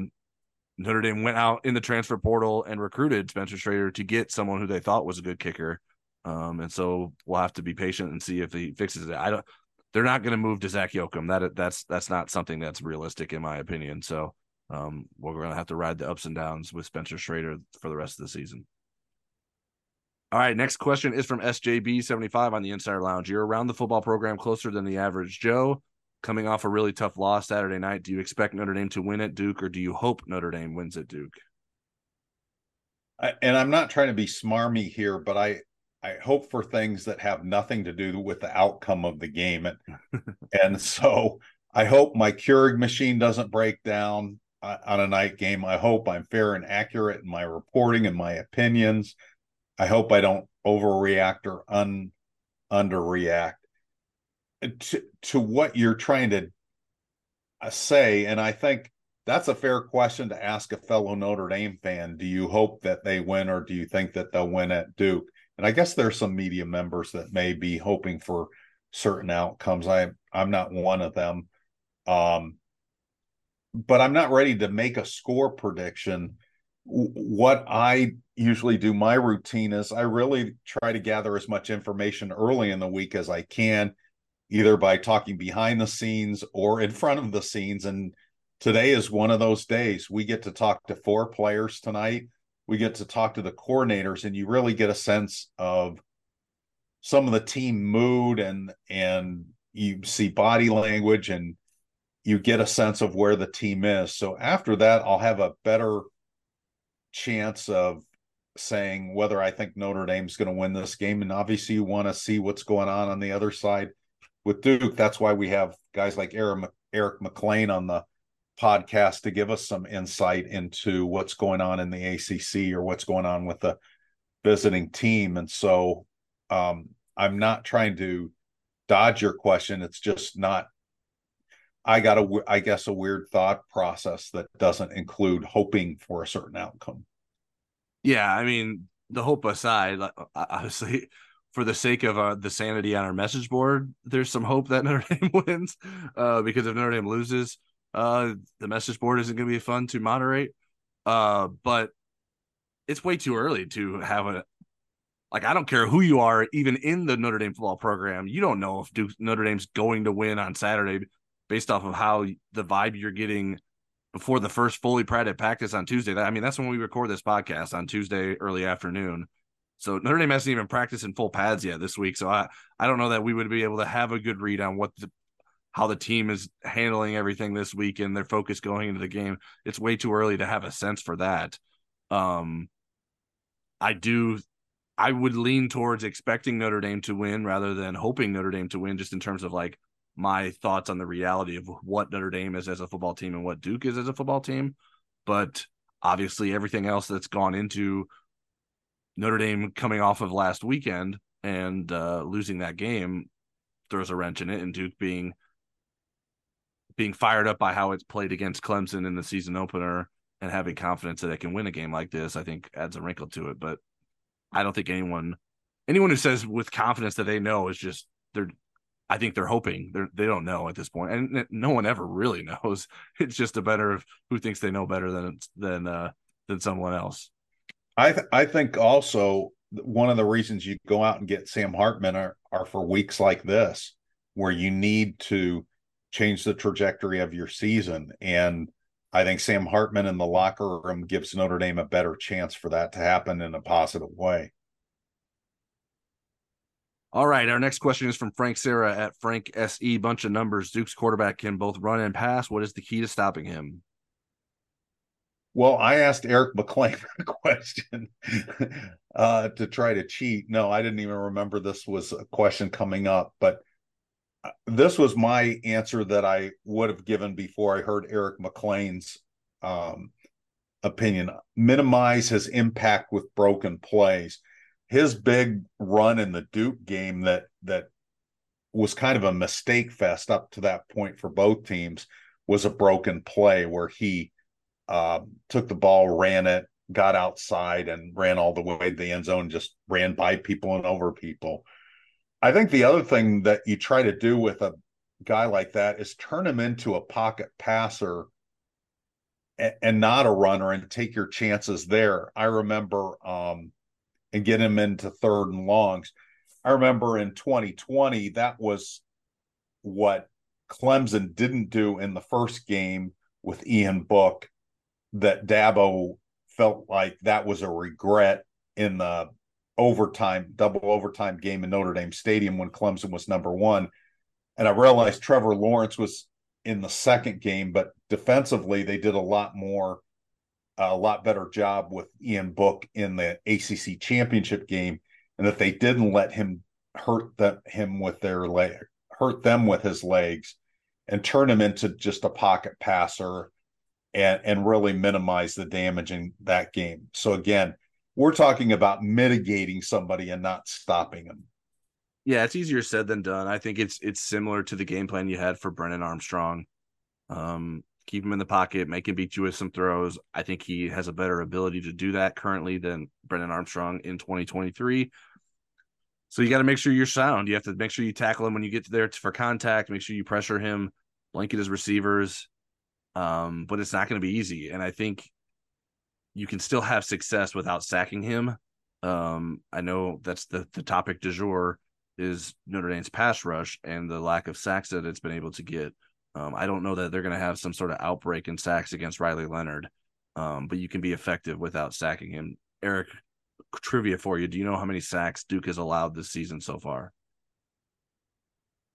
Notre Dame went out in the transfer portal and recruited Spencer Schrader to get someone who they thought was a good kicker. Um, and so we'll have to be patient and see if he fixes it. I don't they're not going to move to Zac Yoakam. That that's that's not something that's realistic in my opinion. So um, we're going to have to ride the ups and downs with Spencer Schrader for the rest of the season. All right, next question is from SJB75 on the Insider Lounge. You're around the football program closer than the average Joe. Coming off a really tough loss Saturday night, do you expect Notre Dame to win at Duke, or do you hope Notre Dame wins at Duke? I, and I'm not trying to be smarmy here, but I I hope for things that have nothing to do with the outcome of the game. And, and so I hope my Keurig machine doesn't break down uh, on a night game. I hope I'm fair and accurate in my reporting and my opinions. I hope I don't overreact or un underreact to, to what you're trying to uh, say. And I think that's a fair question to ask a fellow Notre Dame fan. Do you hope that they win or do you think that they'll win at Duke? And I guess there's some media members that may be hoping for certain outcomes. I I'm not one of them. Um, but I'm not ready to make a score prediction. What I usually do, my routine is I really try to gather as much information early in the week as I can, either by talking behind the scenes or in front of the scenes and today is one of those days. We get to talk to four players tonight. We get to talk to the coordinators, and you really get a sense of some of the team mood and and you see body language and you get a sense of where the team is. So after that, I'll have a better chance of saying whether I think Notre Dame's going to win this game. And obviously, you want to see what's going on on the other side with Duke. That's why we have guys like Eric, Eric Mac Lain on the podcast to give us some insight into what's going on in the ACC or what's going on with the visiting team. And so um, I'm not trying to dodge your question. It's just not. I got a, I guess, a weird thought process that doesn't include hoping for a certain outcome. Yeah, I mean, the hope aside, obviously, for the sake of uh, the sanity on our message board, there's some hope that Notre Dame wins. Uh, because if Notre Dame loses, uh, the message board isn't going to be fun to moderate. Uh, but it's way too early to have a like. I don't care who you are, even in the Notre Dame football program, you don't know if Duke Notre Dame's going to win on Saturday based off of how the vibe you're getting before the first fully practice on Tuesday. I mean, that's when we record this podcast on Tuesday early afternoon. So Notre Dame hasn't even practiced in full pads yet this week. So I, I don't know that we would be able to have a good read on what the how the team is handling everything this week and their focus going into the game. It's way too early to have a sense for that. Um I do I would lean towards expecting Notre Dame to win rather than hoping Notre Dame to win just in terms of like my thoughts on the reality of what Notre Dame is as a football team and what Duke is as a football team. But obviously, everything else that's gone into Notre Dame coming off of last weekend and uh, losing that game throws a wrench in it, and Duke being being fired up by how it's played against Clemson in the season opener and having confidence that it can win a game like this, I think adds a wrinkle to it. But I don't think anyone anyone who says with confidence that they know is just they're I think they're hoping they're they don't know at this point, and no one ever really knows. It's just a matter of who thinks they know better than than uh, than someone else. I th- I think also one of the reasons you go out and get Sam Hartman are are for weeks like this, where you need to change the trajectory of your season, and I think Sam Hartman in the locker room gives Notre Dame a better chance for that to happen in a positive way. All right. Our next question is from Frank Sarah at Frank SE. Bunch of numbers. Duke's quarterback can both run and pass. What is the key to stopping him? Well, I asked Eric Mac Lain a question uh, to try to cheat. No, I didn't even remember this was a question coming up, but this was my answer that I would have given before I heard Eric Mac Lain's um, opinion. Minimize his impact with broken plays his big run in the Duke game that that was kind of a mistake fest up to that point for both teams was a broken play where he uh, took the ball, ran it, got outside, and ran all the way to the end zone, just ran by people and over people. I think the other thing that you try to do with a guy like that is turn him into a pocket passer and, and not a runner and take your chances there. I remember um, and get him into third and longs. I remember in 2020, that was what Clemson didn't do in the first game with Ian Book, that Dabo felt like that was a regret in the overtime, double overtime game in Notre Dame Stadium when Clemson was number one. And I realized Trevor Lawrence was in the second game, but defensively, they did a lot more a lot better job with Ian Book in the ACC championship game, and that they didn't let him hurt them, him with their leg, hurt them with his legs, and turn him into just a pocket passer, and and really minimize the damage in that game. So again, we're talking about mitigating somebody and not stopping them. Yeah, it's easier said than done. I think it's it's similar to the game plan you had for Brennan Armstrong. Um, keep him in the pocket, make him beat you with some throws. I think he has a better ability to do that currently than Brennan Armstrong in 2023. So you got to make sure you're sound. You have to make sure you tackle him when you get there for contact. Make sure you pressure him, blanket his receivers. Um, but it's not going to be easy. And I think you can still have success without sacking him. Um, I know that's the the topic du jour is Notre Dame's pass rush and the lack of sacks that it's been able to get. Um, I don't know that they're going to have some sort of outbreak in sacks against Riley Leonard, um, but you can be effective without sacking him. Eric, trivia for you: Do you know how many sacks Duke has allowed this season so far?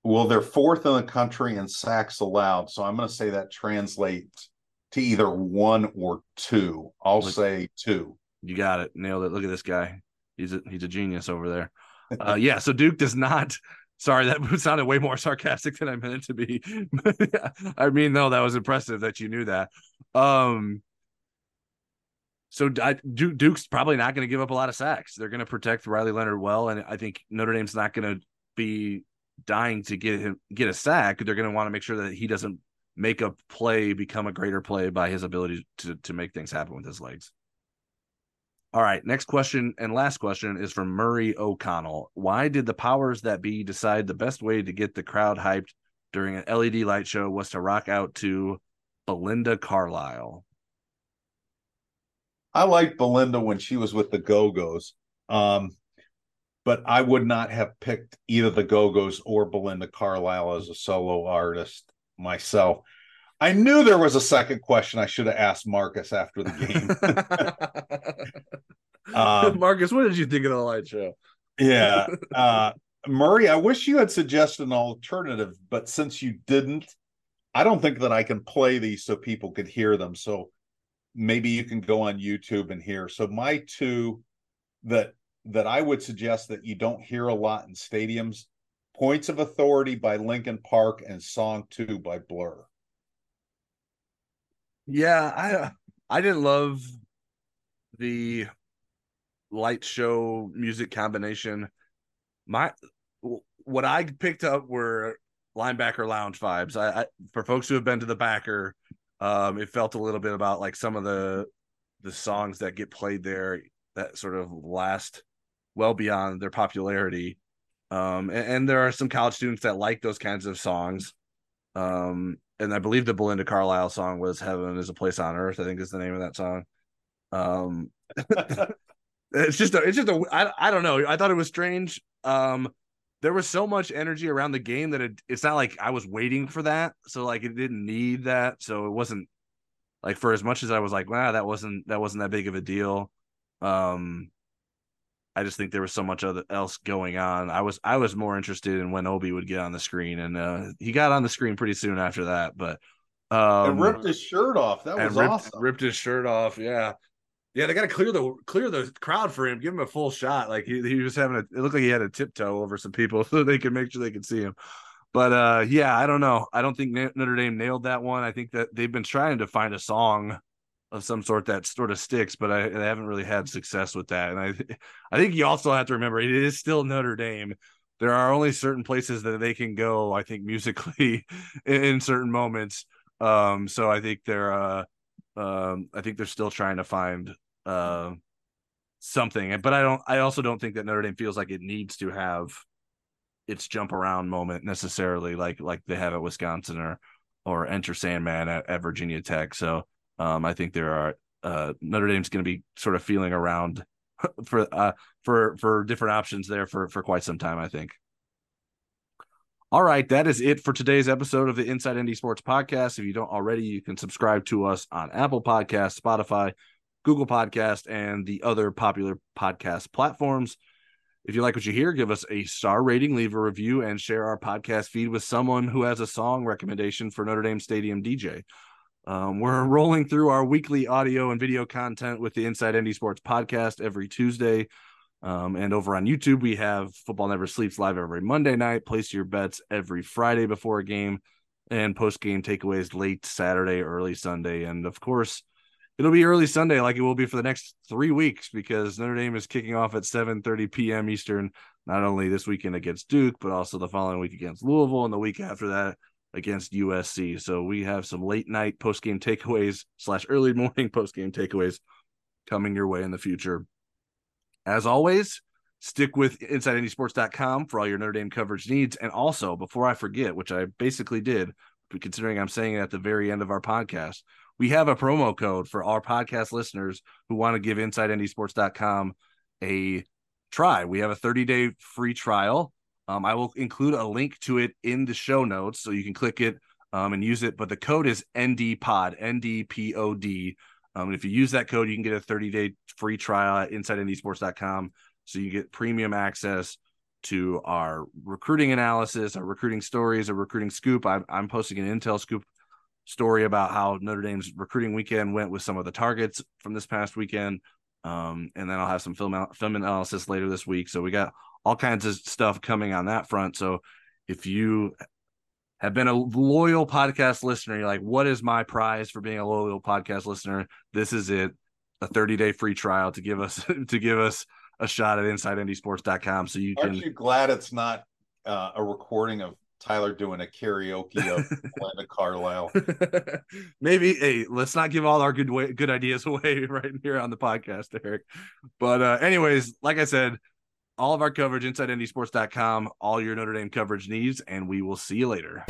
Well, they're fourth in the country in sacks allowed, so I'm going to say that translates to either one or two. I'll Look, say two. You got it, nailed it. Look at this guy; he's a he's a genius over there. Uh, yeah, so Duke does not Sorry, that sounded way more sarcastic than I meant it to be. I mean, no, that was impressive that you knew that. Um, so I, Duke's probably not going to give up a lot of sacks. They're going to protect Riley Leonard well, and I think Notre Dame's not going to be dying to get him get a sack. They're going to want to make sure that he doesn't make a play become a greater play by his ability to to make things happen with his legs. All right, next question and last question is from Murray O'Connell. Why did the powers that be decide the best way to get the crowd hyped during an LED light show was to rock out to Belinda Carlisle? I liked Belinda when she was with the Go Go's, um, but I would not have picked either the Go Go's or Belinda Carlisle as a solo artist myself. I knew there was a second question I should have asked Marcus after the game. um, Marcus, what did you think of the light show? yeah. Uh, Murray, I wish you had suggested an alternative, but since you didn't, I don't think that I can play these so people could hear them. So maybe you can go on YouTube and hear. So my two that that I would suggest that you don't hear a lot in stadiums, Points of Authority by Linkin Park and Song 2 by Blur. Yeah, I I didn't love the light show music combination. My what I picked up were linebacker lounge vibes. I, I for folks who have been to the backer, um, it felt a little bit about like some of the the songs that get played there that sort of last well beyond their popularity. Um, and, and there are some college students that like those kinds of songs. Um, and I believe the Belinda Carlisle song was "Heaven Is a Place on Earth." I think is the name of that song. Um, it's just a, it's just a, I, I don't know. I thought it was strange. Um, there was so much energy around the game that it, it's not like I was waiting for that. So like it didn't need that. So it wasn't like for as much as I was like, wow, that wasn't that wasn't that big of a deal. Um, I just think there was so much other else going on. I was I was more interested in when Obi would get on the screen, and uh, he got on the screen pretty soon after that. But um, and ripped his shirt off. That was ripped, awesome. Ripped his shirt off. Yeah, yeah. They got to clear the clear the crowd for him. Give him a full shot. Like he, he was having a. It looked like he had a tiptoe over some people so they could make sure they could see him. But uh, yeah, I don't know. I don't think Notre Dame nailed that one. I think that they've been trying to find a song of some sort that sort of sticks, but I, I, haven't really had success with that. And I, I think you also have to remember it is still Notre Dame. There are only certain places that they can go. I think musically in, in certain moments. Um, so I think they're, uh, um, I think they're still trying to find uh, something. But I don't. I also don't think that Notre Dame feels like it needs to have its jump around moment necessarily, like like they have at Wisconsin or or Enter Sandman at, at Virginia Tech. So um, I think there are uh, Notre Dame's going to be sort of feeling around for uh, for for different options there for for quite some time. I think. All right, that is it for today's episode of the Inside ND Sports Podcast. If you don't already, you can subscribe to us on Apple Podcast, Spotify, Google Podcast, and the other popular podcast platforms. If you like what you hear, give us a star rating, leave a review, and share our podcast feed with someone who has a song recommendation for Notre Dame Stadium DJ. Um, we're rolling through our weekly audio and video content with the Inside ND Sports podcast every Tuesday. Um, and over on YouTube, we have Football Never Sleeps live every Monday night. Place your bets every Friday before a game, and post game takeaways late Saturday, early Sunday. And of course, it'll be early Sunday like it will be for the next three weeks because Notre Dame is kicking off at 7 30 p.m. Eastern, not only this weekend against Duke, but also the following week against Louisville and the week after that against USC. So we have some late night post game takeaways slash early morning post game takeaways coming your way in the future. As always, stick with InsideNDSports.com for all your Notre Dame coverage needs. And also, before I forget, which I basically did, considering I'm saying it at the very end of our podcast, we have a promo code for our podcast listeners who want to give InsideNDSports.com a try. We have a 30 day free trial um, I will include a link to it in the show notes, so you can click it um, and use it. But the code is NDPOD, NDPOD. Um, and if you use that code, you can get a 30 day free trial at InsideNDSports.com. So you get premium access to our recruiting analysis, our recruiting stories, our recruiting scoop. I'm, I'm posting an intel scoop story about how Notre Dame's recruiting weekend went with some of the targets from this past weekend. Um, and then I'll have some film film analysis later this week. So we got all kinds of stuff coming on that front. So if you have been a loyal podcast listener, you're like, what is my prize for being a loyal podcast listener? This is it. A 30 day free trial to give us to give us a shot at insidendsports.com. So you Aren't can you glad it's not uh, a recording of Tyler doing a karaoke of Glenda Carlisle? maybe hey, let's not give all our good way, good ideas away right here on the podcast, Eric. But uh anyways, like I said, all of our coverage InsideNDSports.com, all your Notre Dame coverage needs, and we will see you later.